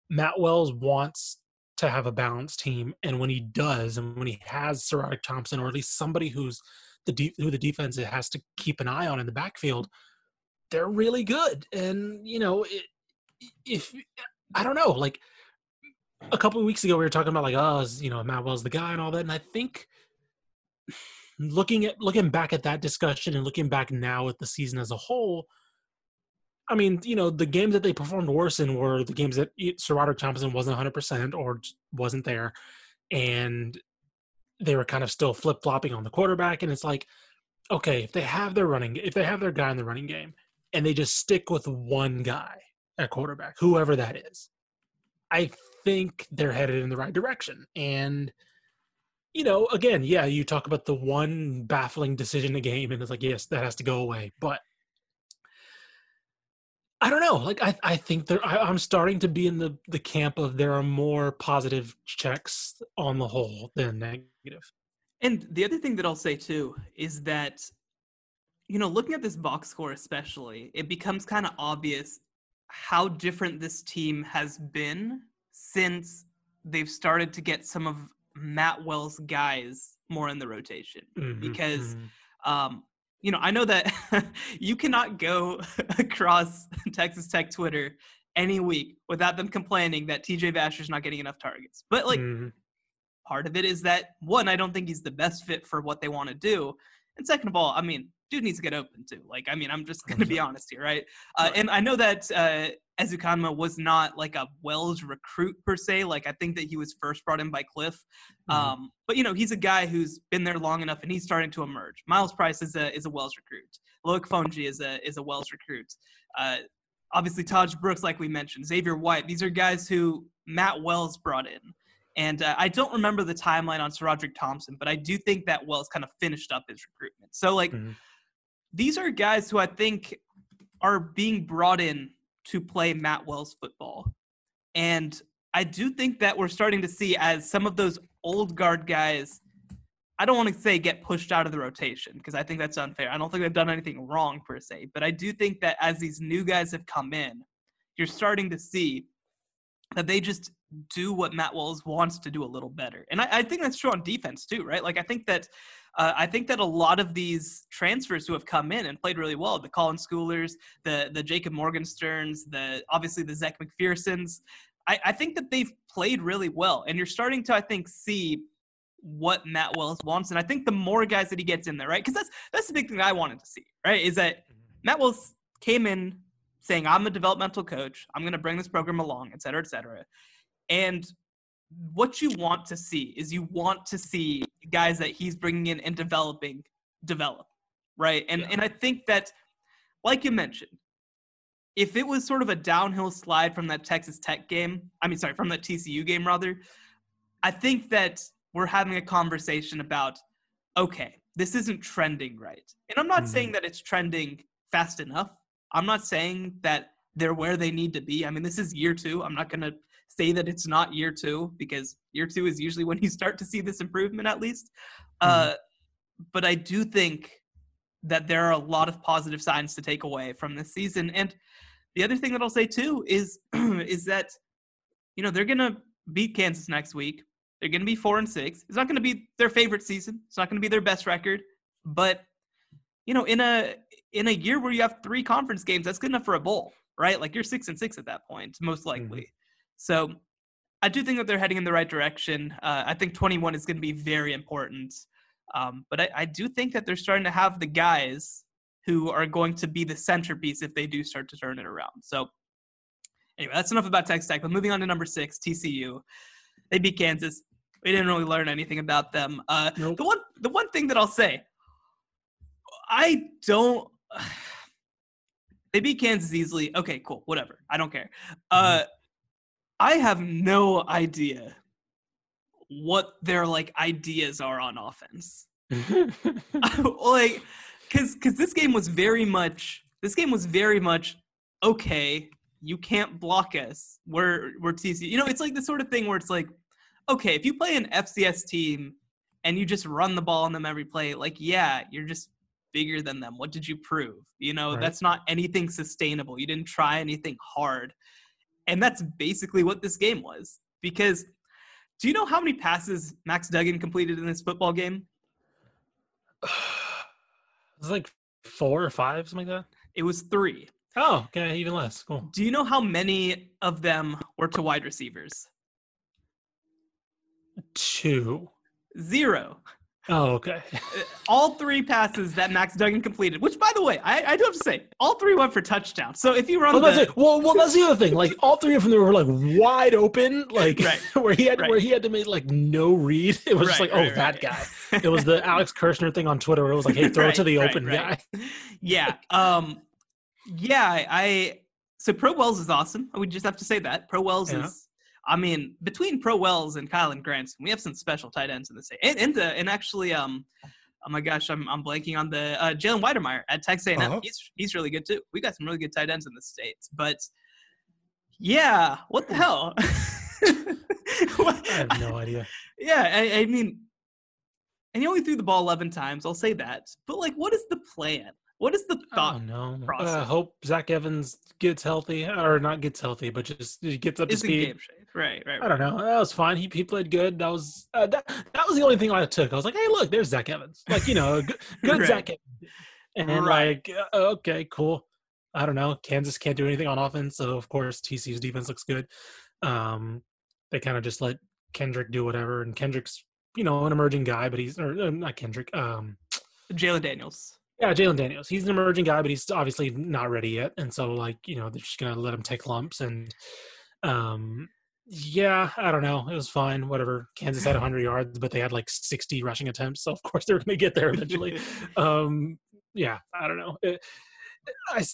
Matt Wells wants to have a balanced team. And when he does, and when he has SaRodorick Thompson, or at least somebody who's the who the defense has to keep an eye on in the backfield, they're really good. And you know, if I don't know, like a couple of weeks ago, we were talking about like, oh, is, you know, Matt Wells the guy and all that, and I think [sighs] looking at looking back at that discussion and looking back now at the season as a whole I mean, you know, the games that they performed worse in were the games that SaRodorick Thompson wasn't 100% or wasn't there. And they were kind of still flip flopping on the quarterback. And it's like, okay, if they have their running, if they have their guy in the running game and they just stick with one guy at quarterback, whoever that is, I think they're headed in the right direction. And, you know, again, yeah, you talk about the one baffling decision a game, and it's like, yes, that has to go away. But I don't know. Like I, I think there. I, am starting to be in the the camp of there are more positive checks on the whole than negative. And the other thing that I'll say too is that, you know, looking at this box score especially, it becomes kind of obvious how different this team has been since they've started to get some of Matt Wells' guys more in the rotation. Mm-hmm, because mm-hmm. Um, you know, I know that [laughs] you cannot go [laughs] across [laughs] Texas Tech Twitter any week without them complaining that TJ Vasher's not getting enough targets. But like mm. part of it is that one, I don't think he's the best fit for what they want to do. And second of all, I mean, dude needs to get open too. Like, I mean, I'm just going to be [laughs] honest here, right? Uh, and I know that uh, Ezukanma was not like a Wells recruit per se. Like, I think that he was first brought in by Kliff. Mm-hmm. Um, but you know, he's a guy who's been there long enough, and he's starting to emerge. Miles Price is a is a Wells recruit. Loic Fouonji is a is a Wells recruit. Uh, obviously, Tahj Brooks, like we mentioned, Xavier White. These are guys who Matt Wells brought in. And uh, I don't remember the timeline on SaRodorick Thompson, but I do think that Wells kind of finished up his recruitment. So, like, mm-hmm these are guys who I think are being brought in to play Matt Wells football. And I do think that we're starting to see as some of those old guard guys I don't want to say get pushed out of the rotation because I think that's unfair. I don't think they've done anything wrong per se, but I do think that as these new guys have come in, you're starting to see that they just do what Matt Wells wants to do a little better. And I, I think that's true on defense too, right? Like I think that uh, I think that a lot of these transfers who have come in and played really well, the Colin Schoolers, the the Jacob Morgensterns, the obviously the Zech McPhearson's, I, I think that they've played really well. And you're starting to, I think, see what Matt Wells wants. And I think the more guys that he gets in there, right? Because that's that's the big thing I wanted to see, right? Is that mm-hmm. Matt Wells came in saying, I'm a developmental coach, I'm gonna bring this program along, et cetera, et cetera. And what you want to see is you want to see guys that he's bringing in and developing develop, right? And yeah. and I think that, like you mentioned, if it was sort of a downhill slide from that Texas Tech game, I mean, sorry, from that TCU game rather, I think that we're having a conversation about, okay, this isn't trending right. And I'm not mm-hmm. saying that it's trending fast enough. I'm not saying that they're where they need to be. I mean, this is year two. I'm not going to say that it's not year two because year two is usually [laughs] when you start to see this improvement, at least. Mm-hmm. Uh, but I do think that there are a lot of positive signs to take away from this season. And the other thing that I'll say too is [clears throat] is that you know they're gonna beat Kansas next week. They're gonna be four and six. It's not gonna be their favorite season. It's not gonna be their best record. But you know, in a in a year where you have three conference games, that's good enough for a bowl, right? Like you're six and six at that point, most mm-hmm. likely. Mm-hmm. So I do think that they're heading in the right direction. Uh, I think 21 is going to be very important. Um, but I, I, do think that they're starting to have the guys who are going to be the centerpiece if they do start to turn it around. So, anyway, that's enough about Texas Tech. But moving on to number six, TCU. They beat Kansas. We didn't really learn anything about them. Uh, nope. The one, the one thing that I'll say, I don't. [sighs] They beat Kansas easily. Okay, cool. Whatever. I don't care. Uh, mm-hmm. I have no idea what their like ideas are on offense. [laughs] [laughs] like because because this game was very much this game was very much okay. You can't block us. We're we're TC. You know, it's like the sort of thing where it's like, okay, if you play an FCS team and you just run the ball on them every play, like yeah, you're just bigger than them. What did you prove? You know, right. that's not anything sustainable. You didn't try anything hard. And that's basically what this game was. Because do you know how many passes Max Duggan completed in this football game? [sighs] It was like four or five, something like that. It was three. Oh, okay, even less. Cool. Do you know how many of them were to wide receivers? Two. Zero. Oh, okay. [laughs] Uh, all three passes that Max Duggan completed, which, by the way, I, I do have to say, all three went for touchdowns. So if you run, well, the, well, well, that's the other thing. Like [laughs] all three of them were like wide open, like right. [laughs] where he had right. where he had to make like no read. It was right, just like, oh, that guy. It was the Alex Kirshner thing on Twitter where it was like, hey, throw it to the open guy. yeah. Um. Yeah. I. So Pro Wells is awesome. We just have to say that Pro Wells yeah. is I mean, between Pro Wells and Kylen Granson, we have some special tight ends in the state. And, and, the, and actually, um, oh my gosh, I'm, I'm blanking on the uh, Jalen Wydermyer at Texas A&M. Uh-huh. He's he's really good too. We got some really good tight ends in the states. But yeah, what the hell? [laughs] I have no idea. Yeah, I, I mean, and he only threw the ball 11 times. I'll say that. But like, what is the plan? What is the thought? No, process? Uh, hope Zach Evans gets healthy, or not gets healthy, but just gets up to speed. Right, right, right. I don't know. That was fine. He he played good. That was uh, that that was the only thing I took. I was like, hey, look, there's Zach Evans. Like you know, [laughs] good, good right. Zach Evans. And right. like, uh, okay, cool. I don't know. Kansas can't do anything on offense, so of course TCU's defense looks good. Um, they kind of just let Kendrick do whatever, and Kendrick's you know an emerging guy, but he's or uh, not Kendrick. Um, Jalon Daniels. Yeah, Jalon Daniels. He's an emerging guy, but he's obviously not ready yet, and so like you know they're just gonna let him take lumps and um yeah, I don't know. It was fine. Whatever. Kansas had 100 [laughs] yards, but they had like 60 rushing attempts, so of course they're going to get there eventually. [laughs] um, yeah, I don't know. It, I,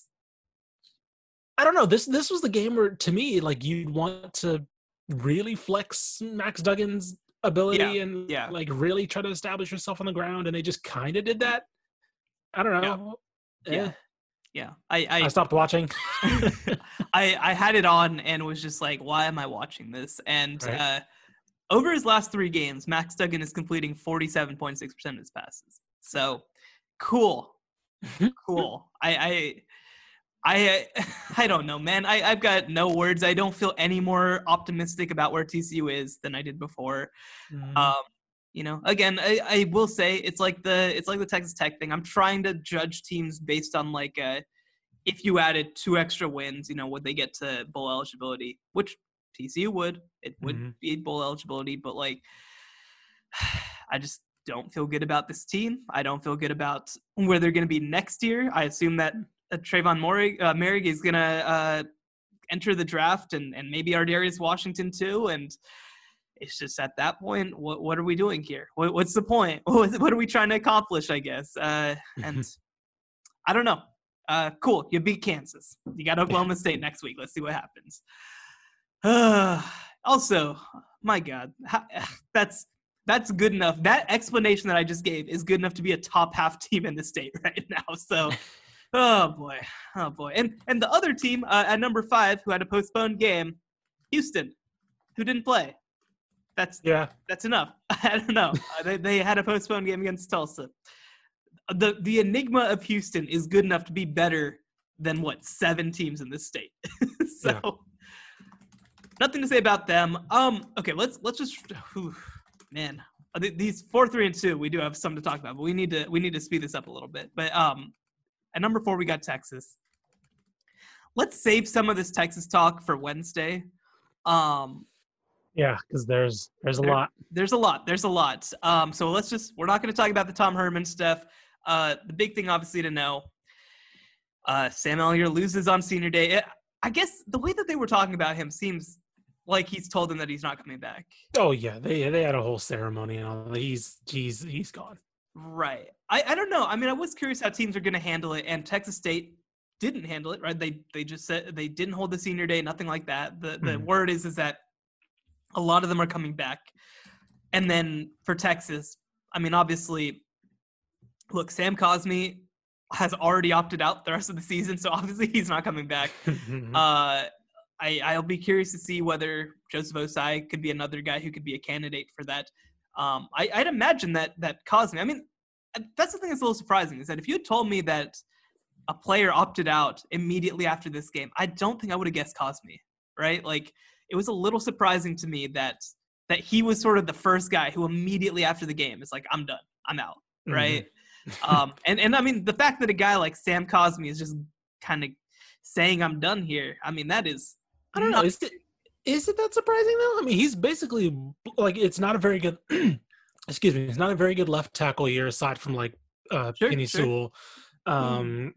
I don't know. This this was the game where, to me, like you'd want to really flex Max Duggan's ability yeah, and yeah. like really try to establish yourself on the ground, and they just kind of did that. I don't know. Yeah. Eh yeah i i, I stopped watching [laughs] [laughs] i i had it on and was just like why am i watching this and right. uh over his last three games, Max Duggan is completing 47.6% of his passes. So cool. [laughs] cool. I, I, I, I don't know, man. I, I've got no words. I don't feel any more optimistic about where TCU is than I did before. Mm. Um, you know, again, I, I will say it's like the it's like the Texas Tech thing. I'm trying to judge teams based on like uh, if you added two extra wins, you know, would they get to bowl eligibility? Which TCU would. It would mm-hmm. be bowl eligibility, but like, [sighs] I just don't feel good about this team. I don't feel good about where they're going to be next year. I assume that uh, Trevon Moehrig, uh, is going to uh, enter the draft and, and maybe Ar'Darius Washington too. And it's just at that point, what, what are we doing here? What, what's the point? [laughs] What, what, are we trying to accomplish, I guess? Uh, and [laughs] I don't know. Uh, cool. You beat Kansas. You got Oklahoma State next week. Let's see what happens. [sighs] also, my God, [sighs] that's that's good enough. That explanation that I just gave is good enough to be a top half [laughs] team in the state right now. So, oh boy, oh boy, and and the other team uh, at number five who had a postponed game, Houston, who didn't play. That's yeah. That's enough. [laughs] I don't know. Uh, they they had a postponed game against Tulsa. The the enigma of Houston is good enough to be better than what seven teams in this state. [laughs] so. Yeah nothing to say about them. Um, okay, let's let's just whew, man, uh, these four, three, and two, we do have some to talk about, but we need to we need to speed this up a little bit. But um, at number four, we got Texas. Let's save some of this Texas talk for Wednesday. Um, yeah, because there's there's a there, lot. There's a lot. There's a lot. Um, so let's just we're not going to talk about the Tom Herman stuff. Uh, the big thing, obviously, to know. Uh, Sam Ehlinger loses on senior day. It, I guess the way that they were talking about him seems like he's told them that he's not coming back. Oh yeah, they they had a whole ceremony and all. He's he's he's gone. Right. I I don't know. I mean, I was curious how teams are going to handle it, and Texas State didn't handle it. Right. They they just said they didn't hold the senior day, nothing like that. The the mm-hmm. word is is that a lot of them are coming back, and then for Texas, I mean, obviously, look, Sam Cosmi has already opted out the rest of the season, so [laughs] obviously he's not coming back. [laughs] uh, I, I'll be curious to see whether Joseph Ossai could be another guy who could be a candidate for that. Um, I, would imagine that that Cosmi. I mean, that's the thing that's a little surprising is that if you had told me that a player opted out immediately after this game, I don't think I would have guessed Cosmi. Right? Like it was a little surprising to me that that he was sort of the first guy who immediately after the game is like, I'm done, I'm out. Mm-hmm. Right? [laughs] Um, and and I mean the fact that a guy like Sam Cosmi is just kind of saying I'm done here. I mean that is I don't know. Is it is it that surprising though? I mean, he's basically like it's not a very good. [clears throat] excuse me, it's not a very good left tackle year aside from like uh, sure, Penei sure. Sewell. Mm-hmm. Um, mm.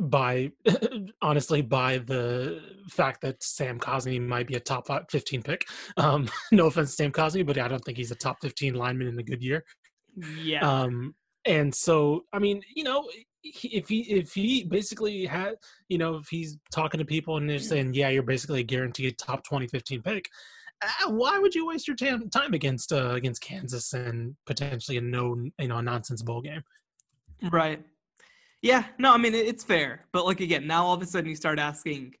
By [laughs] honestly, by the fact that Sam Cosmi might be a top 15 pick. [laughs] Um, no offense, Sam Cosmi, but I don't think he's a top 15 lineman in a good year. Yeah. Um, and so, I mean, you know, if he if he basically had you know if he's talking to people and they're saying yeah you're basically a guaranteed top 2015 pick uh, why would you waste your tam- time against uh, against Kansas and potentially a no you know nonsense bowl game right yeah no I mean it's fair but like again now all of a sudden you start asking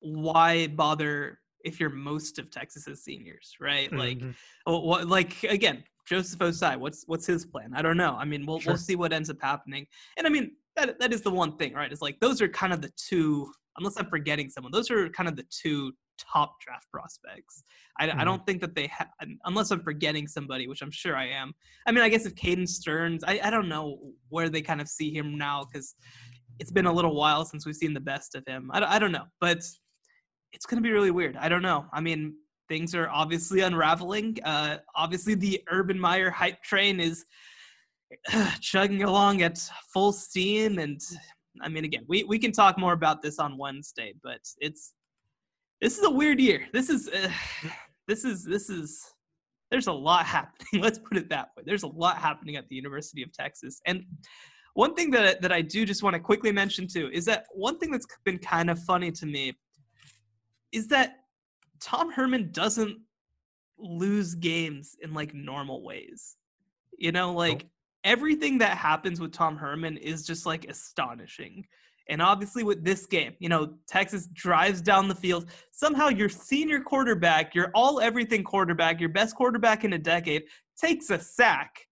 why bother if you're most of Texas's seniors right like mm-hmm. what like again Joseph Ossai, what's what's his plan? I don't know. I mean, we'll sure. we'll see what ends up happening. And I mean, that that is the one thing, right? It's like those are kind of the two. Unless I'm forgetting someone, those are kind of the two top draft prospects. I, mm-hmm. I don't think that they have, unless I'm forgetting somebody, which I'm sure I am. I mean, I guess if Caden Sterns, I, I don't know where they kind of see him now because it's been a little while since we've seen the best of him. I, I don't know, but it's going to be really weird. I don't know. I mean, things are obviously unraveling. Uh, obviously, the Urban Meyer hype train is uh, [sighs] chugging along at full steam. And I mean, again, we, we can talk more about this on Wednesday, but it's this is a weird year. This is uh, this is this is there's a lot [laughs] happening. Let's put it that way. There's a lot happening at the University of Texas, and one thing that that I do just want to quickly mention too is that one thing that's been kind of funny to me is that Tom Herman doesn't lose games in like normal ways. You know, like everything that happens with Tom Herman is just like astonishing. And obviously, with this game, you know, Texas drives down the field. Somehow, your senior quarterback, your all everything quarterback, your best quarterback in a decade, takes a sack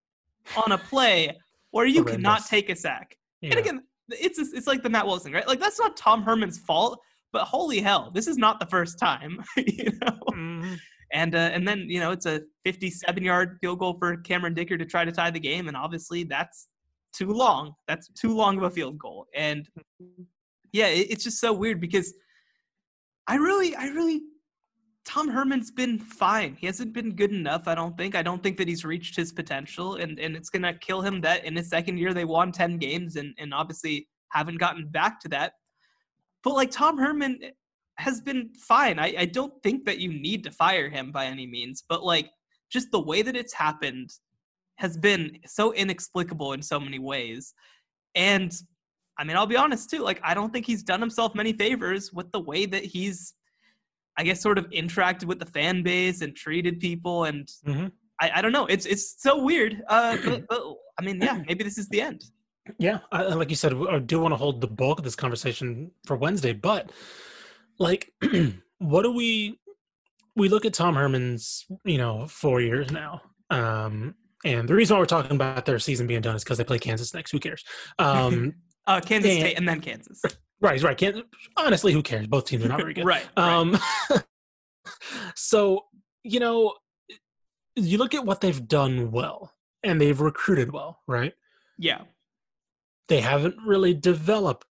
on a play where you Horrendous. cannot take a sack. Yeah. And again, it's it's like the Matt Wilson, right? Like that's not Tom Herman's fault, but holy hell, this is not the first time, [laughs] you know. Mm-hmm. And uh, and then you know it's a 57 yard field goal for Cameron Dicker to try to tie the game, and obviously that's too long. That's too long of a field goal. And yeah, it, it's just so weird because I really, I really, Tom Herman's been fine. He hasn't been good enough. I don't think. I don't think that he's reached his potential, and and it's gonna kill him that in his second year they won 10 games and and obviously haven't gotten back to that. But like Tom Herman has been fine. I, I don't think that you need to fire him by any means, but like just the way that it's happened has been so inexplicable in so many ways. And I mean, I'll be honest too, like I don't think he's done himself many favors with the way that he's I guess sort of interacted with the fan base and treated people and mm-hmm. I, I, don't know. It's it's so weird. Uh, [clears throat] but, but, I mean, yeah, maybe this is the end. Yeah, I, like you said, I do want to hold the bulk of this conversation for Wednesday, but like, [clears throat] what do we? We look at Tom Herman's, you know, four years now, um, and the reason why we're talking about their season being done is because they play Kansas next. Who cares? Um, [laughs] uh, Kansas and, State and then Kansas. [laughs] Right, right. Kansas, honestly, who cares? Both teams are not very good. [laughs] right. Um, right. so you know, you look at what they've done well, and they've recruited well, right? Yeah. They haven't really developed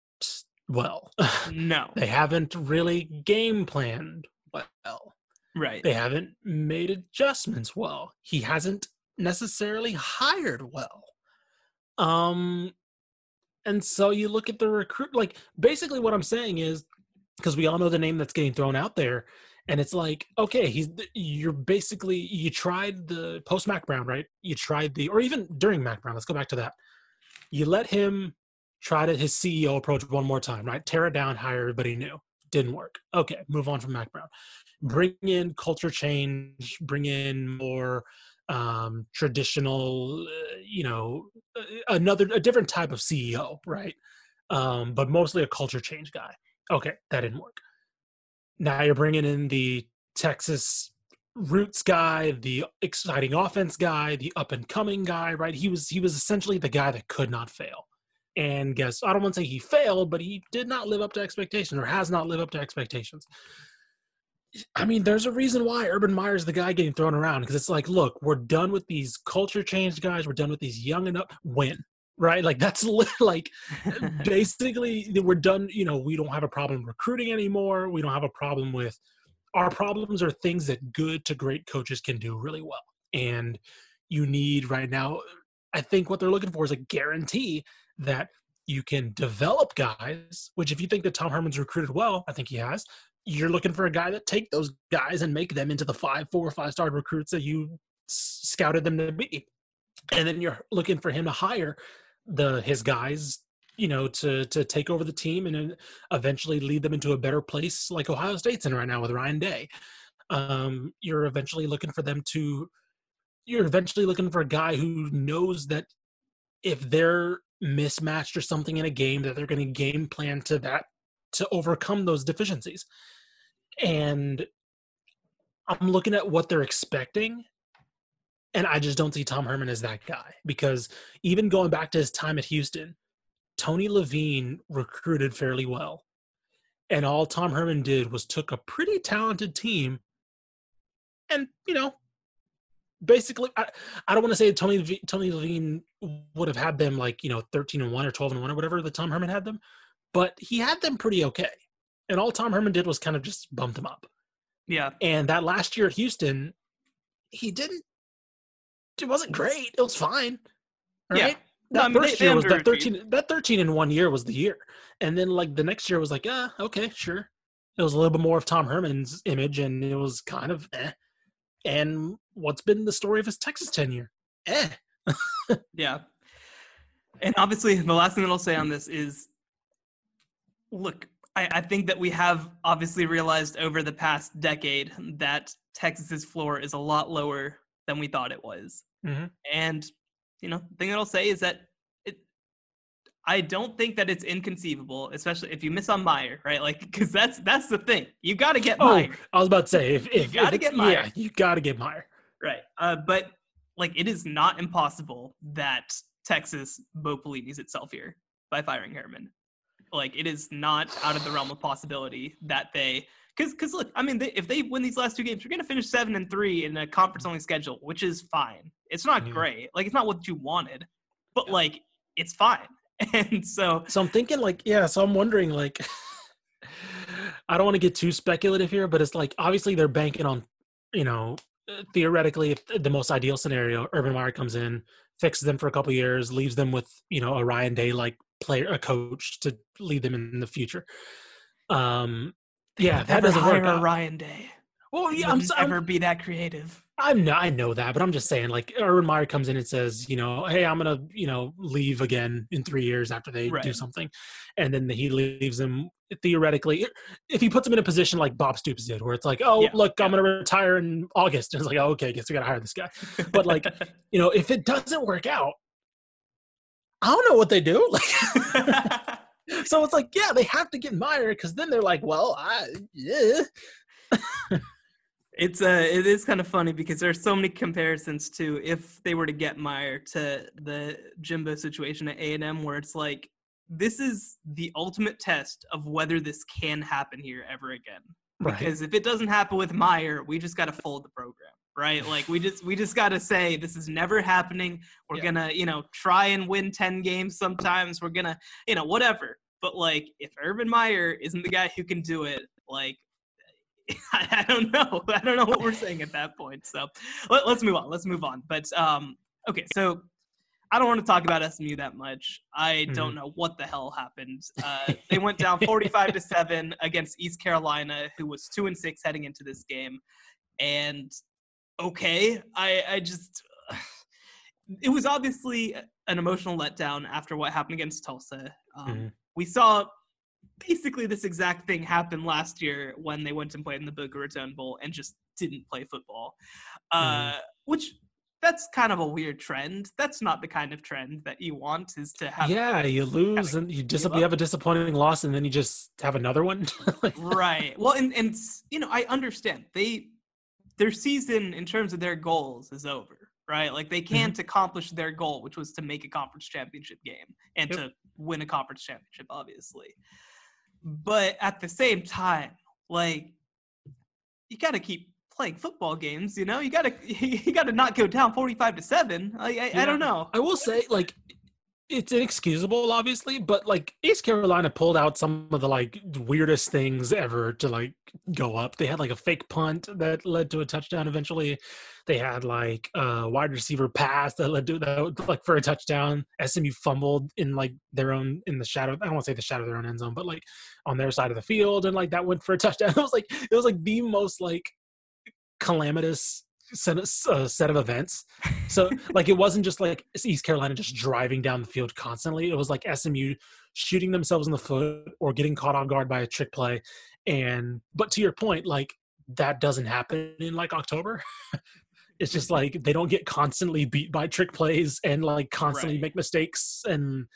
well. No. they haven't really game planned well. Right. They haven't made adjustments well. He hasn't necessarily hired well. Um and so you look at the recruit like basically what I'm saying is because we all know the name that's getting thrown out there and it's like okay he's you're basically you tried the post Mack Brown right? You tried the or even during Mack Brown let's go back to that. You let him try to his ceo approach one more time right? Tear it down hire everybody new. Didn't work. Okay move on from Mack Brown. Bring in culture change bring in more um, traditional, uh, you know, uh, another a different type of CEO, right? Um, but mostly a culture change guy. Okay, that didn't work. Now you're bringing in the Texas roots guy, the exciting offense guy, the up and coming guy, right? He was he was essentially the guy that could not fail. And guess I don't want to say he failed, but he did not live up to expectations or has not lived up to expectations. I mean, there's a reason why Urban Meyer's the guy getting thrown around because it's like, look, we're done with these culture change guys. We're done with these young enough win, right? Like that's [laughs] like [laughs] basically we're done. You know, we don't have a problem recruiting anymore. We don't have a problem with our problems are things that good to great coaches can do really well. And you need right now, I think what they're looking for is a guarantee that you can develop guys, which if you think that Tom Herman's recruited well, I think he has, you're looking for a guy that take those guys and make them into the five, four or five star recruits that you scouted them to be. And then you're looking for him to hire the his guys, you know, to to take over the team and eventually lead them into a better place like Ohio State's in right now with Ryan Day. Um, you're eventually looking for them to you're eventually looking for a guy who knows that if they're mismatched or something in a game that they're going to game plan to that to overcome those deficiencies and I'm looking at what they're expecting, and I just don't see Tom Herman as that guy because even going back to his time at Houston, Tony Levine recruited fairly well. And all Tom Herman did was took a pretty talented team and, you know, basically I, I don't want to say Tony Tony Levine would have had them like, you know, 13 and 1 or 12 and 1 or whatever the Tom Herman had them, but he had them pretty okay. And all Tom Herman did was kind of just bumped him up. Yeah. And that last year at Houston, he didn't. It wasn't great. It was fine. Right? Yeah. That no, I mean, first year was that thirteen. That thirteen in one year was the year, and then like the next year was like, ah, okay, sure. It was a little bit more of Tom Herman's image, and it was kind of eh. And what's been the story of his Texas tenure? Eh. [laughs] yeah. And obviously, the last thing that I'll say on this is, look, I, I think that we have obviously realized over the past decade that Texas's floor is a lot lower than we thought it was. Mm-hmm. And you know, the thing that I'll say is that it, I don't think that it's inconceivable, especially if you miss on Meyer, right? Like, because that's that's the thing. You got to get. Oh, I was about to say if if you got to get Meyer, yeah, you got to get Meyer. Right. Uh, but like, it is not impossible that Texas Bo Pelini's itself here by firing Herman. Like, it is not out of the realm of possibility that they because because look, I mean, they, if they win these last two games, you're going to finish seven and three in a conference only schedule, which is fine. It's not mm-hmm. great, like it's not what you wanted, but yeah. like it's fine. [laughs] And so, so I'm thinking like, yeah. So I'm wondering like, [laughs] I don't want to get too speculative here, but it's like obviously they're banking on, you know, theoretically, if the most ideal scenario, Urban Meyer comes in, fixes them for a couple years, leaves them with you know a Ryan Day like player, a coach to lead them in the future. Um, yeah, that doesn't work. Out. Ryan Day. Well, yeah, I'm, I'm be that creative. I'm not, I know that, but I'm just saying, like, Urban Meyer comes in and says, you know, hey, I'm gonna, you know, leave again in three years after they right. do something, and then he leaves them theoretically. If he puts him in a position like Bob Stoops did, where it's like, oh, yeah. look, I'm gonna retire in August, and [laughs] it's like, oh, okay, guess we gotta hire this guy. But like, [laughs] you know, if it doesn't work out, I don't know what they do. [laughs] Like. [laughs] so it's like, yeah, they have to get Meyer because then they're like, well, I yeah. it's uh it is kind of funny because there's so many comparisons to if they were to get Meyer to the Jimbo situation at A and M, where it's like this is the ultimate test of whether this can happen here ever again. Because right. if it doesn't happen with Meyer, we just got to fold the program right? Like we just we just got to say this is never happening. We're yeah. gonna you know try and win ten games sometimes. We're gonna you know whatever. But like if Urban Meyer isn't the guy who can do it, like [laughs] I, don't know. [laughs] I don't know what we're saying at that point. So let, us move on. Let's move on. But um, okay, so I don't want to talk about SMU that much. I mm-hmm. don't know what the hell happened. Uh, they went down 45 to seven [laughs] against East Carolina, who was two and six heading into this game, and okay. I I just [sighs] it was obviously an emotional letdown after what happened against Tulsa. Um, mm-hmm. We saw basically this exact thing happen last year when they went and played in the Boca Raton Bowl and just didn't play football, uh, mm-hmm. which that's kind of a weird trend. That's not the kind of trend that you want. Is to have yeah, you lose and you just you have a disappointing loss, and then you just have another one. [laughs] right. Well, and and you know I understand they their season in terms of their goals is over, right? Like they can't mm-hmm. accomplish their goal, which was to make a conference championship game and yep. to win a conference championship, obviously. But at the same time, like you got to keep playing football games. You know, you got to [laughs] you got to not go down forty five to seven. I, I, yeah. I don't know. I will say, like it's inexcusable obviously but like east carolina pulled out some of the like weirdest things ever to like go up. They had like a fake punt that led to a touchdown eventually. They had like a wide receiver pass that led to that like for a touchdown. Smu fumbled in like their own in the shadow i don't want to say the shadow of their own end zone but like on their side of the field and like that went for a touchdown. [laughs] It was like it was like the most like calamitous set, uh, set of events. So like it wasn't just like East Carolina just driving down the field constantly. It was like SMU shooting themselves in the foot or getting caught on guard by a trick play. And but to your point, like that doesn't happen in like October. [laughs] it's just like they don't get constantly beat by trick plays and like constantly right. make mistakes and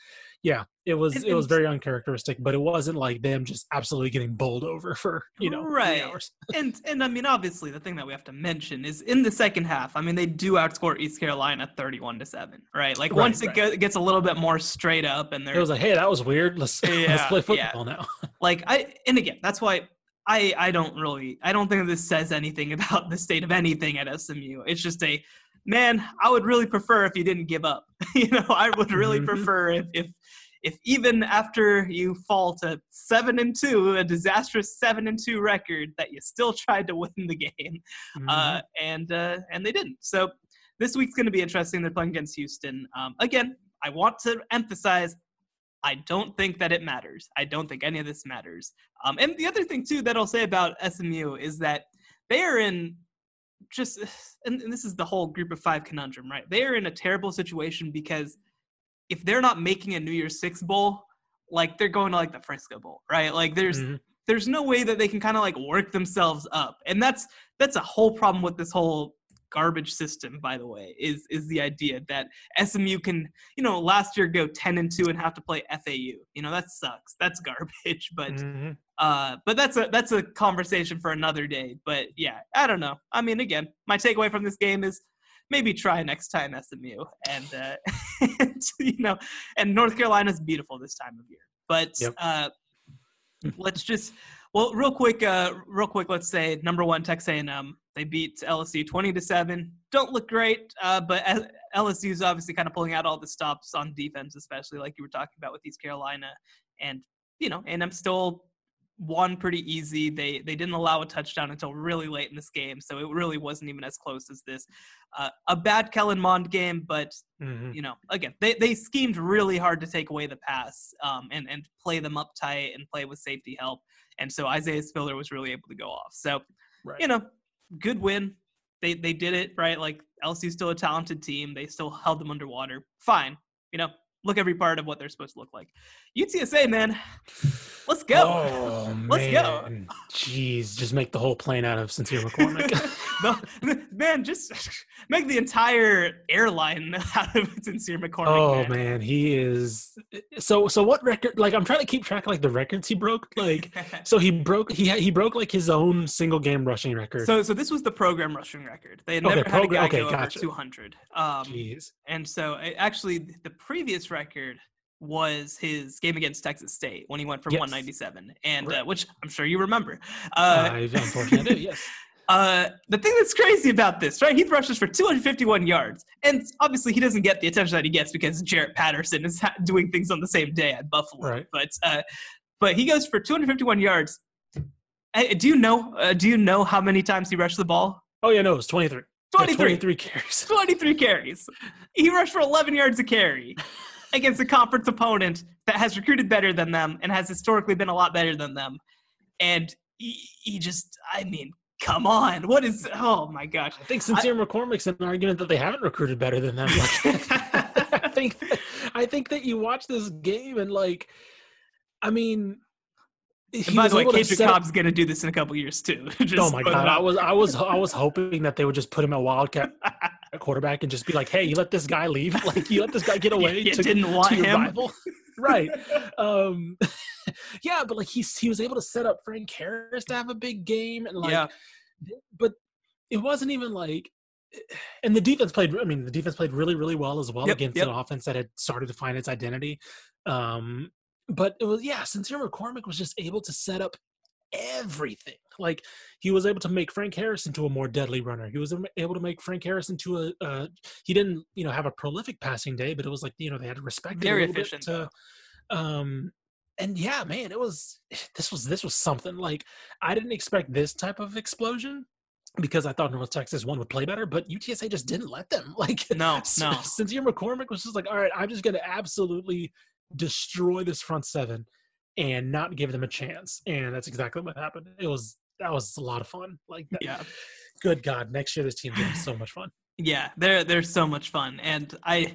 yeah, it was it was very uncharacteristic, but it wasn't like them just absolutely getting bowled over [laughs] for you know right. hours. [laughs] and and I mean, obviously, the thing that we have to mention is in the second half. I mean, they do outscore East Carolina thirty-one to seven, right? Like right, once right. it gets a little bit more straight up, and they it was like, hey, that was weird. Let's [laughs] yeah, let's play football yeah. now. like I and again, that's why I I don't really I don't think this says anything about the state of anything at SMU. It's just a man, I would really prefer if you didn't give up. [laughs] you know, I would really mm-hmm. prefer if, if if even after you fall to seven and two, a disastrous seven and two record, that you still tried to win the [laughs] game, mm-hmm. uh, and uh, and they didn't. So this week's going to be interesting. They're playing against Houston. Um, again, I want to emphasize. I don't think that it matters. I don't think any of this matters. Um, and the other thing too that I'll say about SMU is that they are in just, [sighs] and, and this is the whole group of five conundrum, right? They are in a terrible situation because if they're not making a New Year's Six bowl, like they're going to like the Frisco Bowl, right? Like there's mm-hmm. there's no way that they can kind of like work themselves up, and that's that's a whole problem with this whole garbage system, by the way, is is the idea that SMU can, you know, last year go 10 and 2 and have to play FAU. You know, that sucks. That's garbage. [laughs] But mm-hmm. uh but that's a that's a conversation for another day. But yeah, I don't know. I mean, again, my takeaway from this game is maybe try next time SMU and uh [laughs] and, you know, and North Carolina's beautiful this time of year. But yep. uh let's just well, real quick, uh, real quick. Let's say number one Texas A&M. They beat LSU twenty to seven. Don't look great, uh, but LSU is obviously kind of pulling out all the stops on defense, especially like you were talking about with East Carolina. And you know, A&M still won pretty easy. They they didn't allow a touchdown until really late in this game, so it really wasn't even as close as this. Uh, a bad Kellen Mond game, but mm-hmm. you know, again, they, they schemed really hard to take away the pass um, and and play them up tight and play with safety help. And so Isaiah Spiller was really able to go off. So, right. you know, good win. They they did it right. Like LSU's still a talented team. They still held them underwater. Fine. You know, look every part of what they're supposed to look like. UTSA, man, let's go. Oh, let's man. go. Jeez, just make the whole plane out of Sincere McCormick. [laughs] [laughs] no, man, just [laughs] make the entire airline [laughs] out of Sincere McCormick. Oh man. man. he is. So, so what record? Like, I'm trying to keep track of like the records he broke. Like, so he broke he he broke like his own single game rushing record. So, so this was the program rushing record. They had okay, never program, had a guy okay, go gotcha. over 200. Um, Jeez. And so, actually, the previous record was his game against Texas State when he went for yes. 197, and right. uh, which I'm sure you remember. Uh, I unfortunately do, yes. Uh, the thing that's crazy about this, right? He rushes for 251 yards, and obviously he doesn't get the attention that he gets because Jaret Patterson is ha- [laughs] doing things on the same day at Buffalo. Right. But uh, but he goes for 251 yards. do you know? Uh, do you know how many times he rushed the ball? Oh yeah, no, it was 23. 23. 23 carries. [laughs] 23 carries. He rushed for 11 yards a carry [laughs] against a conference opponent that has recruited better than them and has historically been a lot better than them. And he, he just, I mean, come on. What is, oh my gosh. I think Sincere I, McCormick's an argument that they haven't recruited better than them. [laughs] I think, that, I think that you watch this game and like, I mean, and by the way, Casey Cobb's going to do this in a couple years too. [laughs] oh my god, I was I was I was hoping that they would just put him at Wildcat [laughs] quarterback and just be like, "Hey, you let this guy leave? Like you let this guy get away? you, you to, didn't want him, right?" Um, yeah, but like he he was able to set up Frank Harris to have a big game, and like, yeah. but it wasn't even like [sighs] and the defense played i mean the defense played really really well as well yep, against yep. an offense that had started to find its identity um but it was yeah sincere mccormick was just able to set up everything. Like he was able to make Frank Harris into a more deadly runner. He was able to make Frank Harris into a. Uh, he didn't, you know, have a prolific passing day, but it was like you know they had to respect very efficient. To, um, and yeah, man, it was [sighs] this was this was something like I didn't expect this type of explosion because I thought North Texas one would play better, but UTSA just didn't let them. [laughs] Like no, no. [laughs] Sincere McCormick was just like, all right, I'm just going to absolutely destroy this front seven and not give them a chance. And that's exactly what happened. It was that was a lot of fun. Like that. yeah. [sighs] Good God, next year this team be so much fun. [sighs] Yeah, they're they're so much fun. And I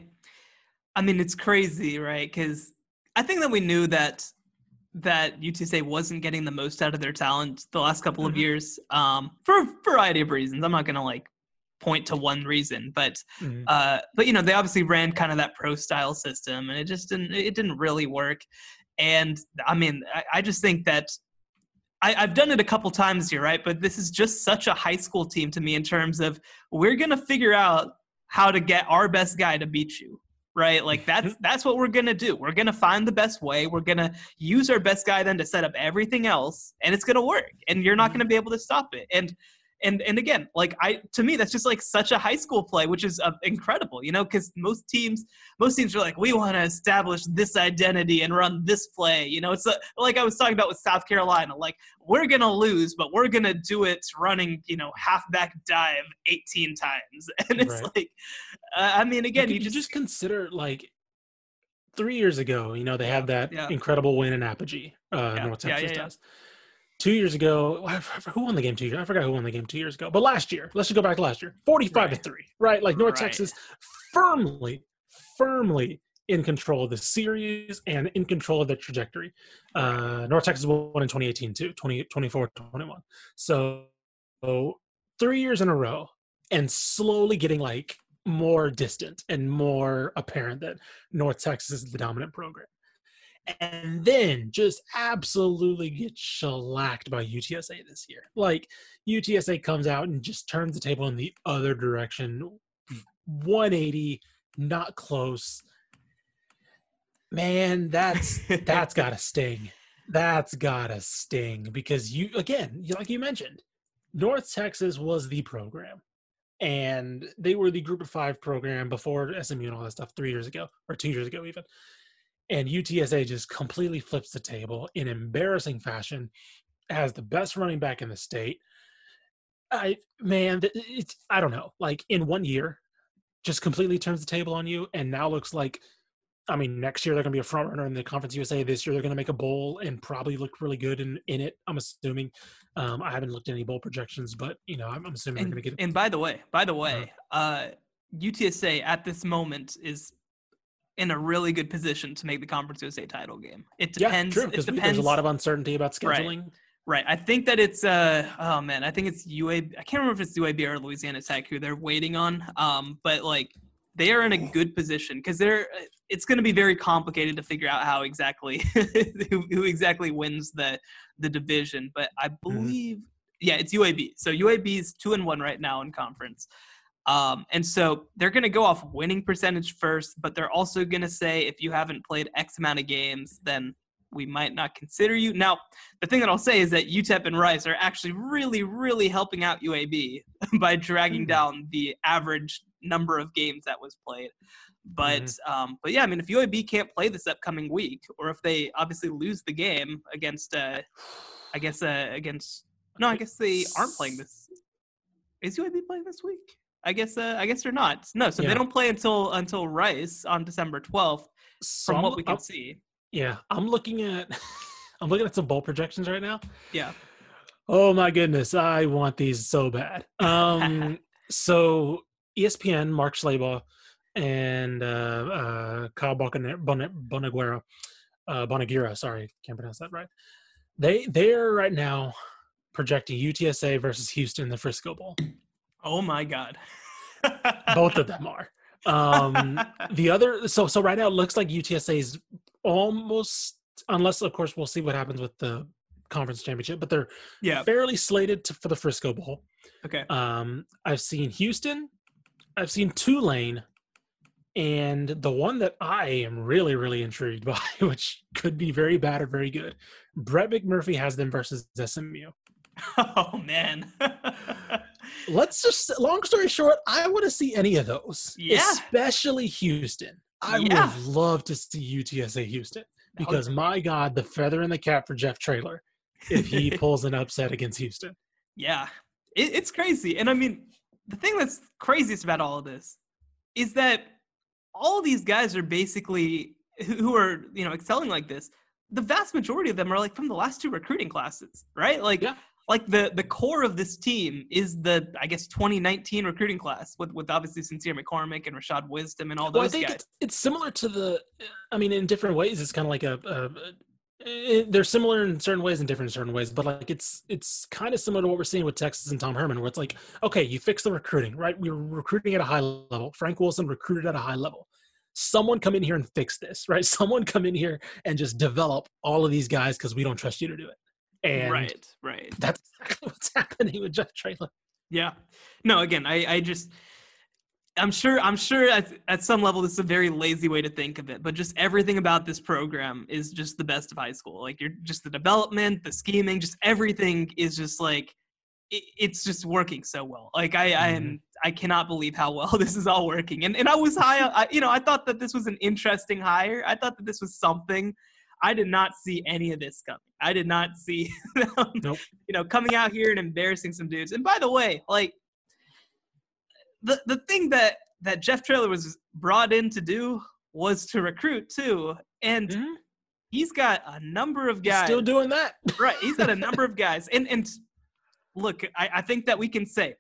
I mean it's crazy, right? Cuz I think that we knew that that UTSA wasn't getting the most out of their talent the last couple mm-hmm. of years um, for a variety of reasons. I'm not going to like point to one reason, but mm-hmm. uh, but you know they obviously ran kind of that pro style system, and it just didn't it didn't really work. And I mean, I, I just think that I, have done it a couple times here, right? But this is just such a high school team to me in terms of we're gonna figure out how to get our best guy to beat you, right? Like that's [laughs] that's what we're gonna do. We're gonna find the best way. We're gonna use our best guy then to set up everything else, and it's gonna work. And you're not mm-hmm. gonna be able to stop it. And and and again like i to me that's just like such a high school play which is uh, incredible you know because most teams most teams are like we want to establish this identity and run this play you know it's a, like i was talking about with south carolina like we're gonna lose but we're gonna do it running you know halfback dive 18 times [laughs] and it's right. like uh, i mean again you, you just, just consider like three years ago you know they had that yeah. incredible win in apogee uh yeah. north texas yeah, does two years ago, who won the game two years? I forgot who won the game two years ago. But last year, let's just go back to last year, forty-five right. to three, right? Like North right. Texas, firmly, firmly in control of the series and in control of the trajectory. Uh, North Texas won in 2018 too, 20, 24, 21. So, so three years in a row, and slowly getting like more distant and more apparent that North Texas is the dominant program. And then just absolutely get shellacked by UTSA this year. Like UTSA comes out and just turns the table in the other direction 180, not close. Man, that's that's [laughs] gotta sting. That's gotta sting because you again, like you mentioned, North Texas was the program and they were the group of five program before SMU and all that stuff three years ago or two years ago even. And UTSA just completely flips the table in embarrassing fashion, has the best running back in the state. I man, it's I don't know. Like in one year, just completely turns the table on you, and now looks like I mean, next year they're going to be a front runner in the Conference USA. This year they're going to make a bowl and probably look really good in, in it. I'm assuming. Um, I haven't looked at any bowl projections, but you know, I'm, I'm assuming and, they're going to get. It. And by the way, by the way, uh-huh. uh, UTSA at this moment is in a really good position to make the Conference USA title game. It depends. Yeah, true. Because there's a lot of uncertainty about scheduling. Right. Right. I think that it's uh oh man, I think it's UAB. I can't remember if it's UAB or Louisiana Tech who they're waiting on. Um, but like they are in a good position because they're it's going to be very complicated to figure out how exactly [laughs] who, who, exactly wins the the division but i mm-hmm. believe mm-hmm. yeah it's uab so uab is two and one right now in conference um, and so they're going to go off winning percentage first but they're also going to say if you haven't played x amount of games then we might not consider you. Now, the thing that I'll say is that UTEP and Rice are actually really, really helping out UAB [laughs] by dragging mm. down the average number of games that was played. But mm-hmm. um, but yeah, I mean, if UAB can't play this upcoming week, or if they obviously lose the game against, uh, I guess uh, against no, I guess they aren't playing this. Is UAB playing this week? I guess uh, I guess they're not. No, so yeah. they don't play until until Rice on December twelfth. From what we can see. Yeah, I'm looking at [laughs] I'm looking at some bowl projections right now. Yeah. Oh my goodness, I want these so bad. Um, [laughs] so ESPN, Mark Schlabach, and uh, uh, Kyle Bonaguera, uh, Bonaguera, sorry, can't pronounce that right. They they're right now projecting UTSA versus Houston in the Frisco Bowl. Oh my God. Both of them are. Um, [laughs] the other, so so right now it looks like UTSA is almost, unless of course we'll see what happens with the conference championship, but they're yeah fairly slated to, for the Frisco Bowl. Okay. Um, I've seen Houston, I've seen Tulane, and the one that I am really, really intrigued [laughs] by, which could be very bad or very good, Brett McMurphy has them versus SMU. [laughs] Oh man. Let's just long story short, I want to see any of those. Yeah. Especially Houston. I yeah. would love to see UTSA Houston because my God, the feather in the cap for Jeff Traylor if he [laughs] pulls an upset against Houston. Yeah, it, it's crazy. And I mean, the thing that's craziest about all of this is that all these guys are basically who are you know excelling like this. The vast majority of them are like from the last two recruiting classes, right? Like yeah like the the core of this team is the I guess 2019 recruiting class with with obviously Sincere McCormick and Rashad Wisdom and all those well, I think guys. It's, it's, similar to the, I mean, in different ways, it's kind of like a, a, a, they're similar in certain ways and different in certain ways, but like it's it's kind of similar to what we're seeing with Texas and Tom Herman, where it's like, okay, you fix the recruiting, right? We are recruiting at a high level. Frank Wilson recruited at a high level. Someone come in here and fix this, right? [laughs] Someone come in here and just develop all of these guys because we don't trust you to do it. And right, right. That's exactly [laughs] what's happening with Jeff Traylor. Yeah. No, again, I, I just I'm sure I'm sure at, at some level this is a very lazy way to think of it, but just everything about this program is just the best of high school. Like you're just the development, the scheming, just everything is just like it, it's just working so well. Like I mm-hmm. I am mm-hmm. I cannot believe how well [laughs] this is all working. And and I was high I, you know, I thought that this was an interesting hire. I thought that this was something I did not see any of this coming. I did not see [laughs] them, nope. you know, coming out here and embarrassing some dudes. And by the way, like the the thing that that Jeff Traylor was brought in to do was to recruit too, and mm-hmm. he's got a number of guys he's still doing that. [laughs] right, he's got a number of guys, and and look, I, I think that we can say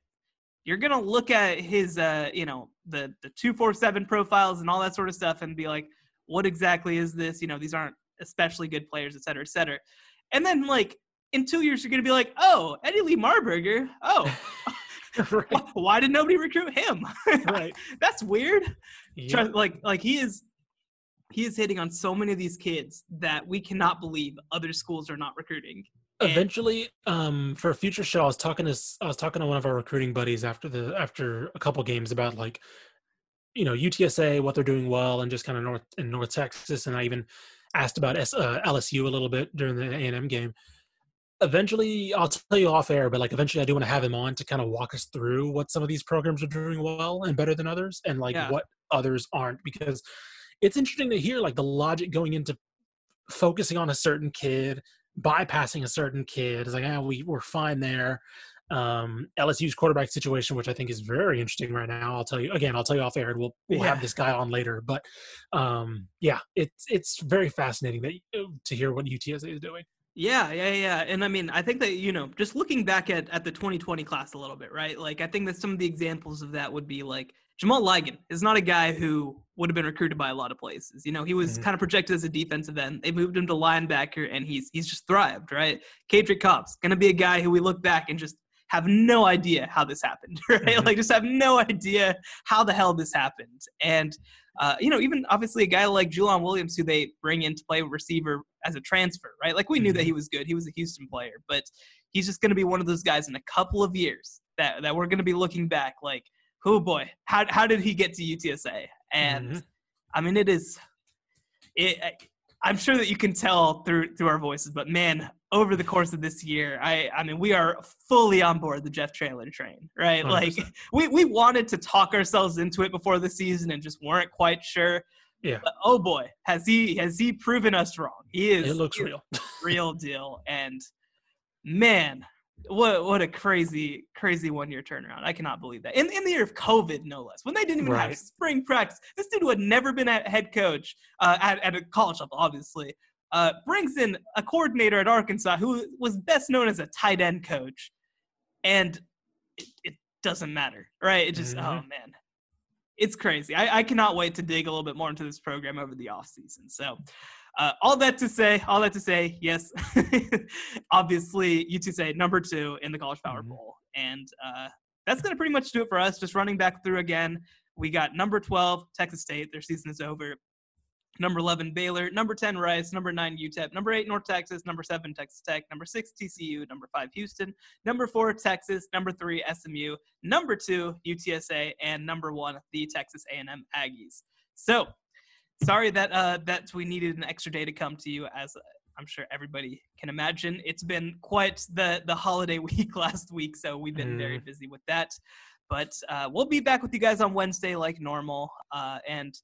you're gonna look at his uh you know the the two four seven profiles and all that sort of stuff and be like what exactly is this you know these aren't especially good players, et cetera, et cetera. And then like in two years, you're gonna be like, oh, Eddie Lee Marburger. Oh, [laughs] right. [laughs] why, why, did nobody recruit him? [laughs] right. That's weird. Yep. Like like he is he is hitting on so many of these kids that we cannot believe other schools are not recruiting. And Eventually, um, for a future show, I was talking to I was talking to one of our recruiting buddies after the after a couple games about like, you know, UTSA, what they're doing well, and just kind of North in North Texas, and I even asked about S, uh, LSU a little bit during the A and M game. Eventually, I'll tell you off air, but like eventually, I do want to have him on to kind of walk us through what some of these programs are doing well and better than others, and like yeah. what others aren't, because it's interesting to hear like the logic going into focusing on a certain kid, bypassing a certain kid. It's like, ah, we we're fine there. Um, LSU's quarterback situation, which I think is very interesting right now. I'll tell you again. I'll tell you off air, and we'll we'll yeah. have this guy on later. But um, yeah, it's it's very fascinating that uh, to hear what UTSA is doing. Yeah, yeah, yeah. And I mean, I think that, you know, just looking back at, at the 2020 class a little bit, right? Like, I think that some of the examples of that would be like Jamal Ligon is not a guy who would have been recruited by a lot of places. You know, he was mm-hmm. kind of projected as a defensive end. They moved him to linebacker and he's he's just thrived, right? Kadrick Cobb's gonna be a guy who we look back and just have no idea how this happened, [laughs] right? Mm-hmm. Like just have no idea how the hell this happened. And uh, you know, even obviously a guy like Julian Williams, who they bring in to play receiver as a transfer, right? Like we knew mm-hmm. that he was good. He was a Houston player, but he's just going to be one of those guys in a couple of years that, that we're going to be looking back like, oh boy, how, how did he get to UTSA? And mm-hmm. I mean, it is, it, I'm sure that you can tell through through our voices, but man, over the course of this year, I I mean, we are fully on board the Jeff Traylor train, right? 100%. Like [laughs] we we wanted to talk ourselves into it before the season and just weren't quite sure. Yeah. But, oh boy, has he has he proven us wrong? He is. It looks real, [laughs] real deal. And man, what what a crazy crazy one year turnaround! I cannot believe that. In in the year of COVID, no less, when they didn't even right. have spring practice, this dude who had never been a head coach uh, at at a college level, obviously, uh, brings in a coordinator at Arkansas who was best known as a tight end coach, and it, it doesn't matter, right? It just oh, mm-hmm. oh man, it's crazy. I, I cannot wait to dig a little bit more into this program over the off season. So. Uh, all that to say, all that to say, yes, [laughs] obviously UTSA number two in the College Power mm-hmm. Bowl, and uh, that's gonna pretty much do it for us. Just running back through again, we got number twelve Texas State. Their season is over. Number 11, Baylor. Number 10, Rice. Number 9, UTEP. Number 8, North Texas. Number 7, Texas Tech. Number 6, TCU. Number 5, Houston. Number 4, Texas. Number 3, SMU. Number 2, UTSA. And number 1, the Texas A&M Aggies. So sorry that uh, that we needed an extra day to come to you as uh, I'm sure everybody can imagine. It's been quite the the holiday [laughs] week last week, so we've been mm. very busy with that. But uh, we'll be back with you guys on Wednesday like normal. Uh, and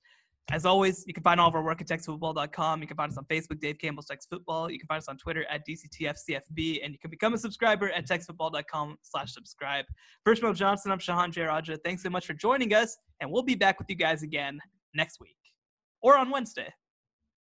as always, you can find all of our work at TexasFootball.com. You can find us on Facebook, Dave Campbell's Texas Football. You can find us on Twitter at DCTFCFB, and you can become a subscriber at TexasFootball.com slash subscribe. First Row Johnson, I'm Shehan Jeyarajah. Thanks so much for joining us, and we'll be back with you guys again next week or on Wednesday.